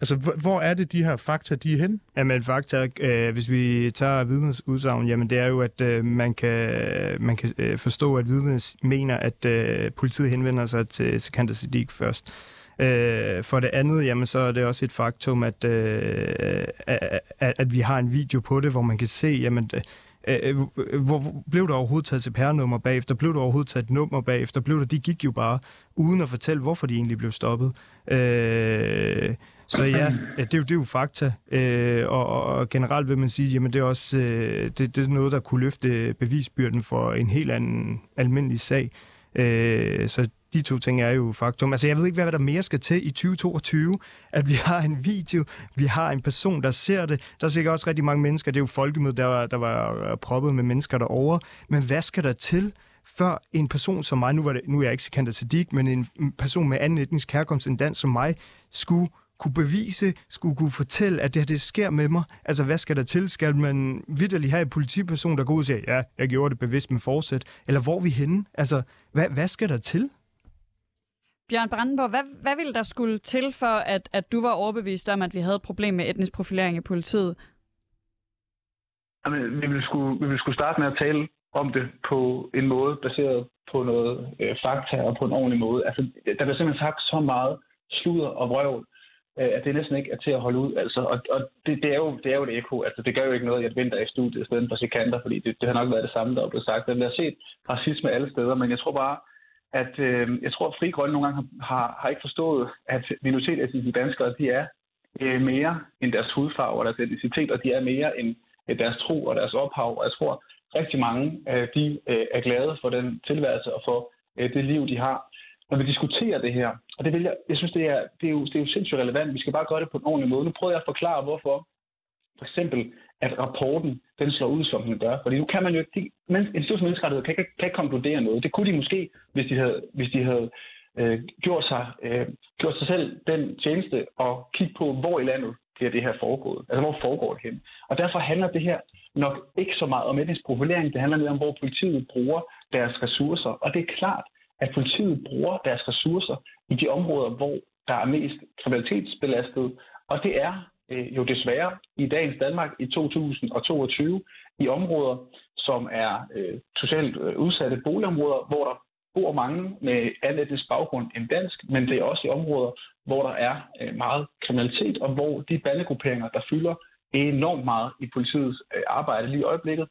Altså, hvor er det, de her fakta, de er hen? Jamen, fakta, øh, hvis vi tager vidnets udsagn, jamen, det er jo, at øh, man kan, man kan øh, forstå, at vidnet mener, at øh, politiet henvender sig til Sikander Siddiq først. Øh, for det andet, jamen, så er det også et faktum, at, øh, at, at vi har en video på det, hvor man kan se, jamen, øh, øh hvor blev der overhovedet taget CPR-nummer bagefter? Blev der overhovedet taget et nummer bagefter? Blev der, de gik jo bare uden at fortælle, hvorfor de egentlig blev stoppet. Øh, så ja, det er jo, det er jo fakta. Øh, og, og generelt vil man sige, jamen det er også øh, det, det er noget, der kunne løfte bevisbyrden for en helt anden almindelig sag. Øh, så de to ting er jo faktum. Altså, jeg ved ikke, hvad der mere skal til i 2022, at vi har en video, vi har en person, der ser det. Der er sikkert også rigtig mange mennesker. Det er jo folkemødet, der var, der var øh, proppet med mennesker derovre. Men hvad skal der til, før en person som mig, nu, var det, nu er jeg ikke Sikander Siddiq, men en person med anden etnisk herkomst end dansk som mig, skulle kunne bevise, skulle kunne fortælle, at det her det sker med mig. Altså, hvad skal der til? Skal man vidderligt have en politiperson, der går ud og siger, ja, jeg gjorde det bevidst med forsæt? Eller hvor er vi henne? Altså, hvad, hvad skal der til? Bjørn Brandenborg, hvad, hvad ville der skulle til for, at, at du var overbevist om, at vi havde et problem med etnisk profilering i politiet? Jamen, vi ville skulle, vi ville skulle starte med at tale om det på en måde, baseret på noget øh, fakta og på en ordentlig måde. Altså, der bliver simpelthen sagt så meget sludder og vrøvl, øh, at det næsten ikke er til at holde ud. Altså, og og det, det, er jo, det er jo et ekko. Altså, det gør jo ikke noget, at jeg venter i studiet i stedet for sekanter, fordi det, det har nok været det samme, der er blevet sagt. Der bliver set racisme alle steder, men jeg tror bare, at øh, jeg tror, at Fri Grønne nogle gange har, har ikke forstået, at minoritetsetniske danskere, de er øh, mere end deres hudfarve og deres etnicitet, og de er mere end deres tro og deres ophav. Og jeg tror, rigtig mange øh, de øh, er glade for den tilværelse og for øh, det liv, de har. når vi diskuterer det her, og det vil jeg, jeg synes, det er, det, er jo, det er jo sindssygt relevant, vi skal bare gøre det på en ordentlig måde. Nu prøver jeg at forklare, hvorfor for eksempel, at rapporten den slår ud, som den gør. Fordi nu kan man jo, ikke, men Institut for Menneskerettighed kan, ikke, kan ikke konkludere noget. Det kunne de måske, hvis de havde, hvis de havde øh, gjort, sig, øh, gjort sig selv den tjeneste og kigge på, hvor i landet bliver det her foregået. Altså, hvor foregår det hen? Og derfor handler det her nok ikke så meget om etnisk profilering. Det handler mere om, hvor politiet bruger deres ressourcer. Og det er klart, at politiet bruger deres ressourcer i de områder, hvor der er mest kriminalitetsbelastet. Og det er øh, jo desværre i dagens Danmark i 2022 i områder, som er øh, socialt øh, udsatte boligområder, hvor der bor mange med anden etnisk baggrund end dansk, men det er også i områder, hvor der er øh, meget kriminalitet, og hvor de bandegrupperinger, der fylder enormt meget i politiets øh, arbejde lige i øjeblikket,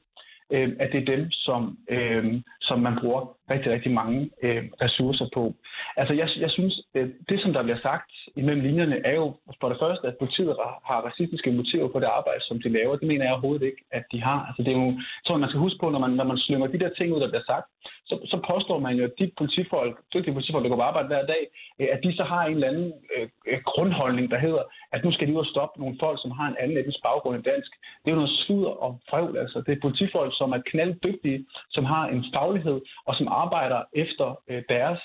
øh, at det er dem, som, øh, som man bruger rigtig, rigtig mange øh, ressourcer på. Altså, jeg, jeg synes, øh, det som der bliver sagt imellem linjerne, er jo for det første, at politiet har racistiske motiver på det arbejde, som de laver. Det mener jeg overhovedet ikke, at de har. Altså, det er jo, så man skal huske på, når man, når man slynger de der ting ud, der bliver sagt, så, så påstår man jo, at de politifolk, dygtige politifolk, der går på arbejde hver dag, øh, at de så har en eller anden øh, øh grundholdning, der hedder, at nu skal de ud og stoppe nogle folk, som har en anden etnisk baggrund end dansk. Det er jo noget sludder og frøvl, altså. Det er politifolk, som er knalddygtige, som har en faglighed, og som arbejder efter øh, deres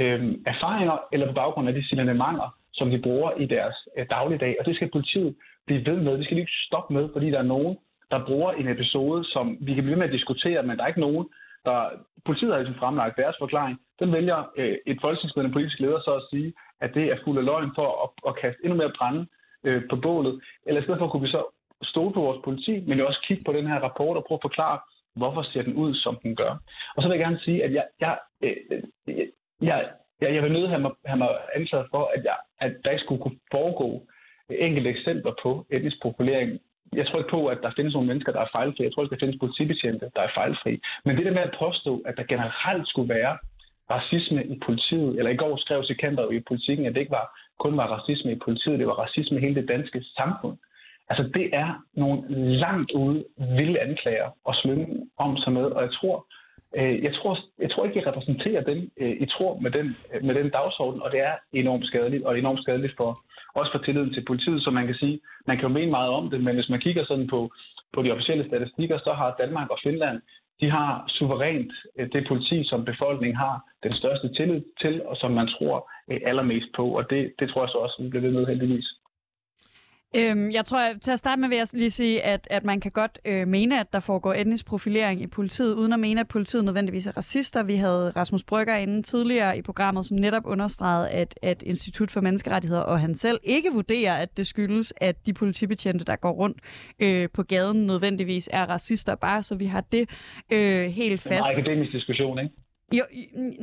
øh, erfaringer eller på baggrund af de signalementer, som de bruger i deres øh, dagligdag. Og det skal politiet blive ved med. Det skal de ikke stoppe med, fordi der er nogen, der bruger en episode, som vi kan blive med at diskutere, men der er ikke nogen, der... Politiet har ligesom fremlagt deres forklaring. Den vælger øh, et folketingsmedlem politisk leder så at sige, at det er fuld af løgn for at, at kaste endnu mere brænde øh, på bålet. Eller i stedet for kunne vi så stole på vores politi, men jo også kigge på den her rapport og prøve at forklare, hvorfor ser den ud, som den gør. Og så vil jeg gerne sige, at jeg, jeg, øh, øh jeg, jeg, jeg, vil nødt have mig, have mig ansat for, at, jeg, at der ikke skulle kunne foregå enkelte eksempler på etnisk profilering. Jeg tror ikke på, at der findes nogle mennesker, der er fejlfri. Jeg tror ikke, der findes politibetjente, der er fejlfri. Men det der med at påstå, at der generelt skulle være racisme i politiet, eller i går skrev Sikander i politikken, at det ikke var kun var racisme i politiet, det var racisme i hele det danske samfund. Altså, det er nogle langt ude vilde anklager at slynge om sig med, og jeg tror, øh, jeg tror, jeg tror ikke, I repræsenterer dem øh, i tror med den, øh, med den dagsorden, og det er enormt skadeligt, og enormt skadeligt for, også for tilliden til politiet, så man kan sige, man kan jo mene meget om det, men hvis man kigger sådan på, på de officielle statistikker, så har Danmark og Finland, de har suverænt øh, det politi, som befolkningen har den største tillid til, og som man tror øh, allermest på, og det, det tror jeg så også, vi bliver ved med heldigvis. Øhm, jeg tror, at til at starte med vil jeg lige sige, at, at man kan godt øh, mene, at der foregår etnisk profilering i politiet, uden at mene, at politiet nødvendigvis er racister. Vi havde Rasmus Brygger inden tidligere i programmet, som netop understregede, at, at Institut for Menneskerettigheder og han selv ikke vurderer, at det skyldes, at de politibetjente, der går rundt øh, på gaden, nødvendigvis er racister, bare så vi har det øh, helt fast. Det er en akademisk diskussion, ikke? Jo,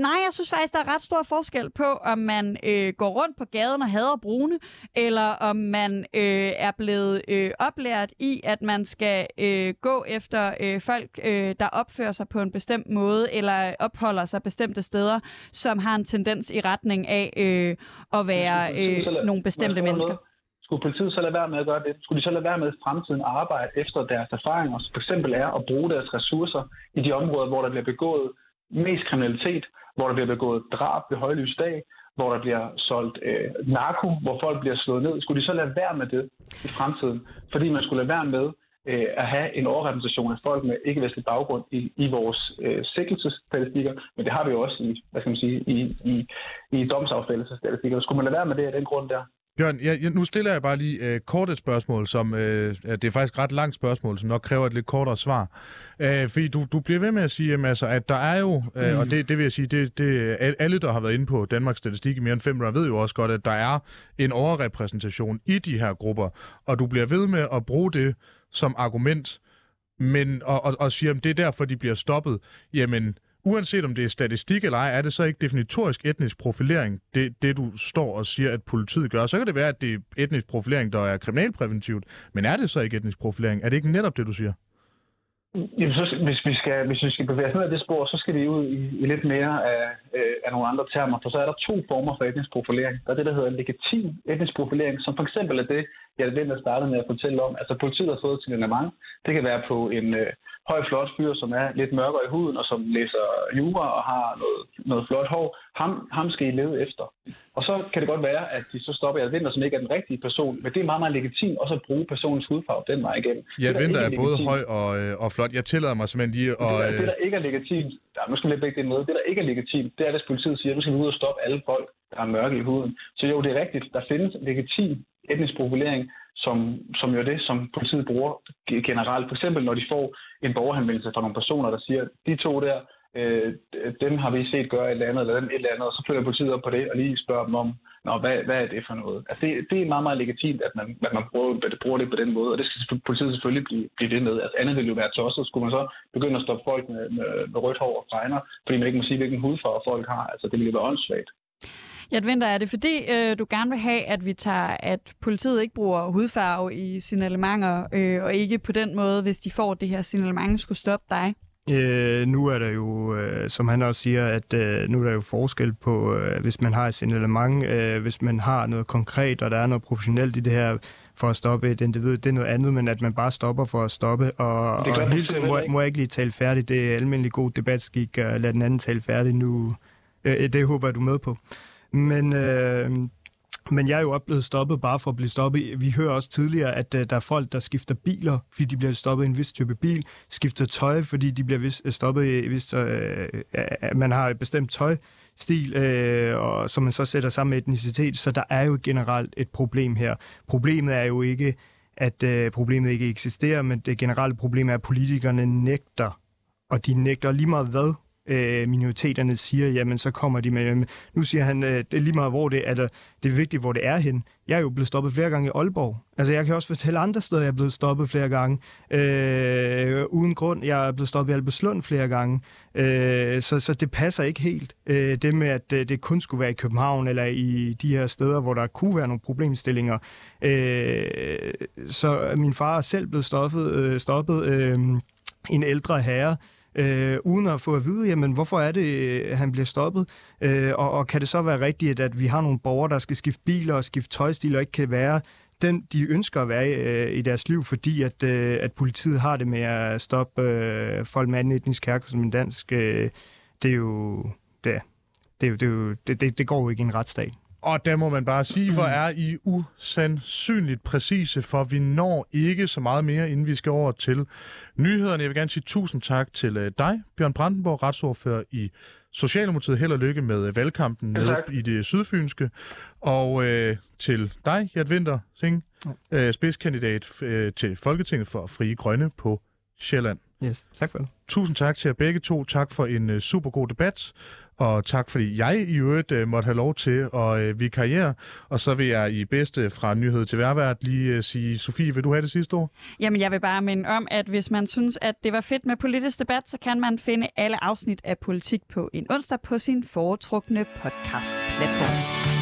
nej, jeg synes faktisk, der er ret stor forskel på, om man øh, går rundt på gaden og hader brune, eller om man øh, er blevet øh, oplært i, at man skal øh, gå efter øh, folk, øh, der opfører sig på en bestemt måde, eller opholder sig bestemte steder, som har en tendens i retning af øh, at være øh, nogle bestemte mennesker. Skulle politiet så lade være med at gøre det? Skulle de så lade være med i fremtiden at arbejde efter deres erfaringer, som for eksempel er at bruge deres ressourcer i de områder, hvor der bliver begået mest kriminalitet, hvor der bliver begået drab ved højlys dag, hvor der bliver solgt øh, narko, hvor folk bliver slået ned. Skulle de så lade være med det i fremtiden? Fordi man skulle lade være med øh, at have en overrepræsentation af folk med ikke-vestlig baggrund i, i vores øh, sikkerhedsstatistikker, men det har vi jo også i, hvad skal man sige, i, i, i domsaffældelsestatistikker. Skulle man lade være med det af den grund der? Bjørn, jeg, jeg, nu stiller jeg bare lige øh, kort et spørgsmål, som øh, det er faktisk et ret langt spørgsmål, som nok kræver et lidt kortere svar. Øh, fordi du, du bliver ved med at sige, jamen, altså, at der er jo, øh, mm. og det, det vil jeg sige, det, det, alle, der har været inde på Danmarks Statistik i mere end fem år, ved jo også godt, at der er en overrepræsentation i de her grupper, og du bliver ved med at bruge det som argument, men, og, og, og siger, at det er derfor, de bliver stoppet. Jamen, uanset om det er statistik eller ej, er det så ikke definitorisk etnisk profilering, det, det du står og siger, at politiet gør. Så kan det være, at det er etnisk profilering, der er kriminalpræventivt, men er det så ikke etnisk profilering? Er det ikke netop det, du siger? Jamen, så, hvis, vi skal, hvis vi skal bevæge os ned ad det spor, så skal vi ud i, i lidt mere af, øh, af nogle andre termer, for så er der to former for etnisk profilering. Der er det, der hedder legitim etnisk profilering, som for eksempel er det, jeg den, at startede med at fortælle om. Altså politiet har fået et signalement. Det kan være på en øh, høj, flot fyr, som er lidt mørkere i huden, og som læser jura og har noget, noget flot hår. Ham, ham skal I lede efter. Og så kan det godt være, at de så stopper jeg Vinter, som ikke er den rigtige person, men det er meget, meget legitimt også at bruge personens hudfarve den vej igennem. Ja, der Vinter er ikke både høj og, øh, og flot. Jeg tillader mig simpelthen lige at... det, der, det, Øh, der ikke er legitimt, der, nu skal vi lægge det med, det, der ikke er legitimt, det er, hvis politiet siger, at nu skal vi ud og stoppe alle folk, der er mørke i huden. Så jo, det er rigtigt, der findes legitim etnisk profilering, som, som jo er det, som politiet bruger generelt. For eksempel, når de får en borgerhenvendelse fra nogle personer, der siger, de to der, øh, dem har vi set gøre et eller andet, eller dem et eller andet, og så følger politiet op på det, og lige spørger dem om, Nå, hvad, hvad er det for noget? Altså, det, det er meget, meget legitimt, at man, at man bruger, at det bruger det på den måde, og det skal politiet selvfølgelig blive, blive ved med. Altså, andet ville jo være tosset. Skulle man så begynde at stoppe folk med, med, med rødt hår og fregner, fordi man ikke må sige, hvilken hudfarve folk har? Altså, det ville jo være åndssvagt. Ja, Vinter, er det fordi, øh, du gerne vil have, at vi tager, at politiet ikke bruger hudfarve i signalementer, øh, og ikke på den måde, hvis de får det her signalement, skulle stoppe dig? Øh, nu er der jo, øh, som han også siger, at øh, nu er der jo forskel på, øh, hvis man har et signalement, øh, hvis man har noget konkret, og der er noget professionelt i det her for at stoppe et individ, det er noget andet, men at man bare stopper for at stoppe, og, Det og hele tiden må, må jeg ikke lige tale færdigt. Det er almindelig god debatskik at lade den anden tale færdig nu. Øh, det håber jeg, du er med på. Men... Øh, men jeg er jo også blevet stoppet bare for at blive stoppet. Vi hører også tidligere, at øh, der er folk, der skifter biler, fordi de bliver stoppet i en vis type bil. Skifter tøj, fordi de bliver vis, stoppet i hvis øh, øh, øh, man har et bestemt tøjstil, øh, og som man så sætter sammen med etnicitet. Så der er jo generelt et problem her. Problemet er jo ikke, at øh, problemet ikke eksisterer, men det generelle problem er, at politikerne nægter, og de nægter lige meget hvad øh, minoriteterne siger, jamen så kommer de med, jamen, nu siger han, øh, det er lige meget hvor det er, altså, det er vigtigt, hvor det er hen. Jeg er jo blevet stoppet flere gange i Aalborg. Altså jeg kan også fortælle andre steder, jeg er blevet stoppet flere gange. Øh, uden grund, jeg er blevet stoppet i Albertslund flere gange. Øh, så, så det passer ikke helt. Øh, det med, at øh, det kun skulle være i København, eller i de her steder, hvor der kunne være nogle problemstillinger. Øh, så min far er selv blevet stoppet, øh, stoppet øh, en ældre herre, øh, uden at få at vide, jamen, hvorfor er det, øh, han bliver stoppet, øh, og, og kan det så være rigtigt, at vi har nogle borgere, der skal skifte biler og skifte tøjstil, og ikke kan være den, de ønsker at være øh, i deres liv, fordi at, øh, at politiet har det med at stoppe øh, folk med anden etnisk herkomst som en dansk, øh, det er jo, det, er- det, er jo, det, er jo det, det, det går jo ikke i en retsstat. Og der må man bare sige, hvor er I usandsynligt præcise, for vi når ikke så meget mere, inden vi skal over til nyhederne. Jeg vil gerne sige tusind tak til øh, dig, Bjørn Brandenborg, retsordfører i Socialdemokratiet. Held og lykke med øh, valgkampen Ja, nede i det sydfynske. Og øh, til dig, Jert Winter Singh, øh, spidskandidat øh, til Folketinget for Frie Grønne på Sjælland. Yes, tak for det. Tusind tak til jer begge to. Tak for en uh, super god debat. Og tak fordi jeg i øvrigt øh, måtte have lov til at øh, vikariere. Og så vil jeg i bedste fra nyhed til værvært lige øh, sige, Sofie, vil du have det sidste ord? Jamen, jeg vil bare minde om, at hvis man synes, at det var fedt med politisk debat, så kan man finde alle afsnit af Politik på en onsdag på sin foretrukne podcast-platform.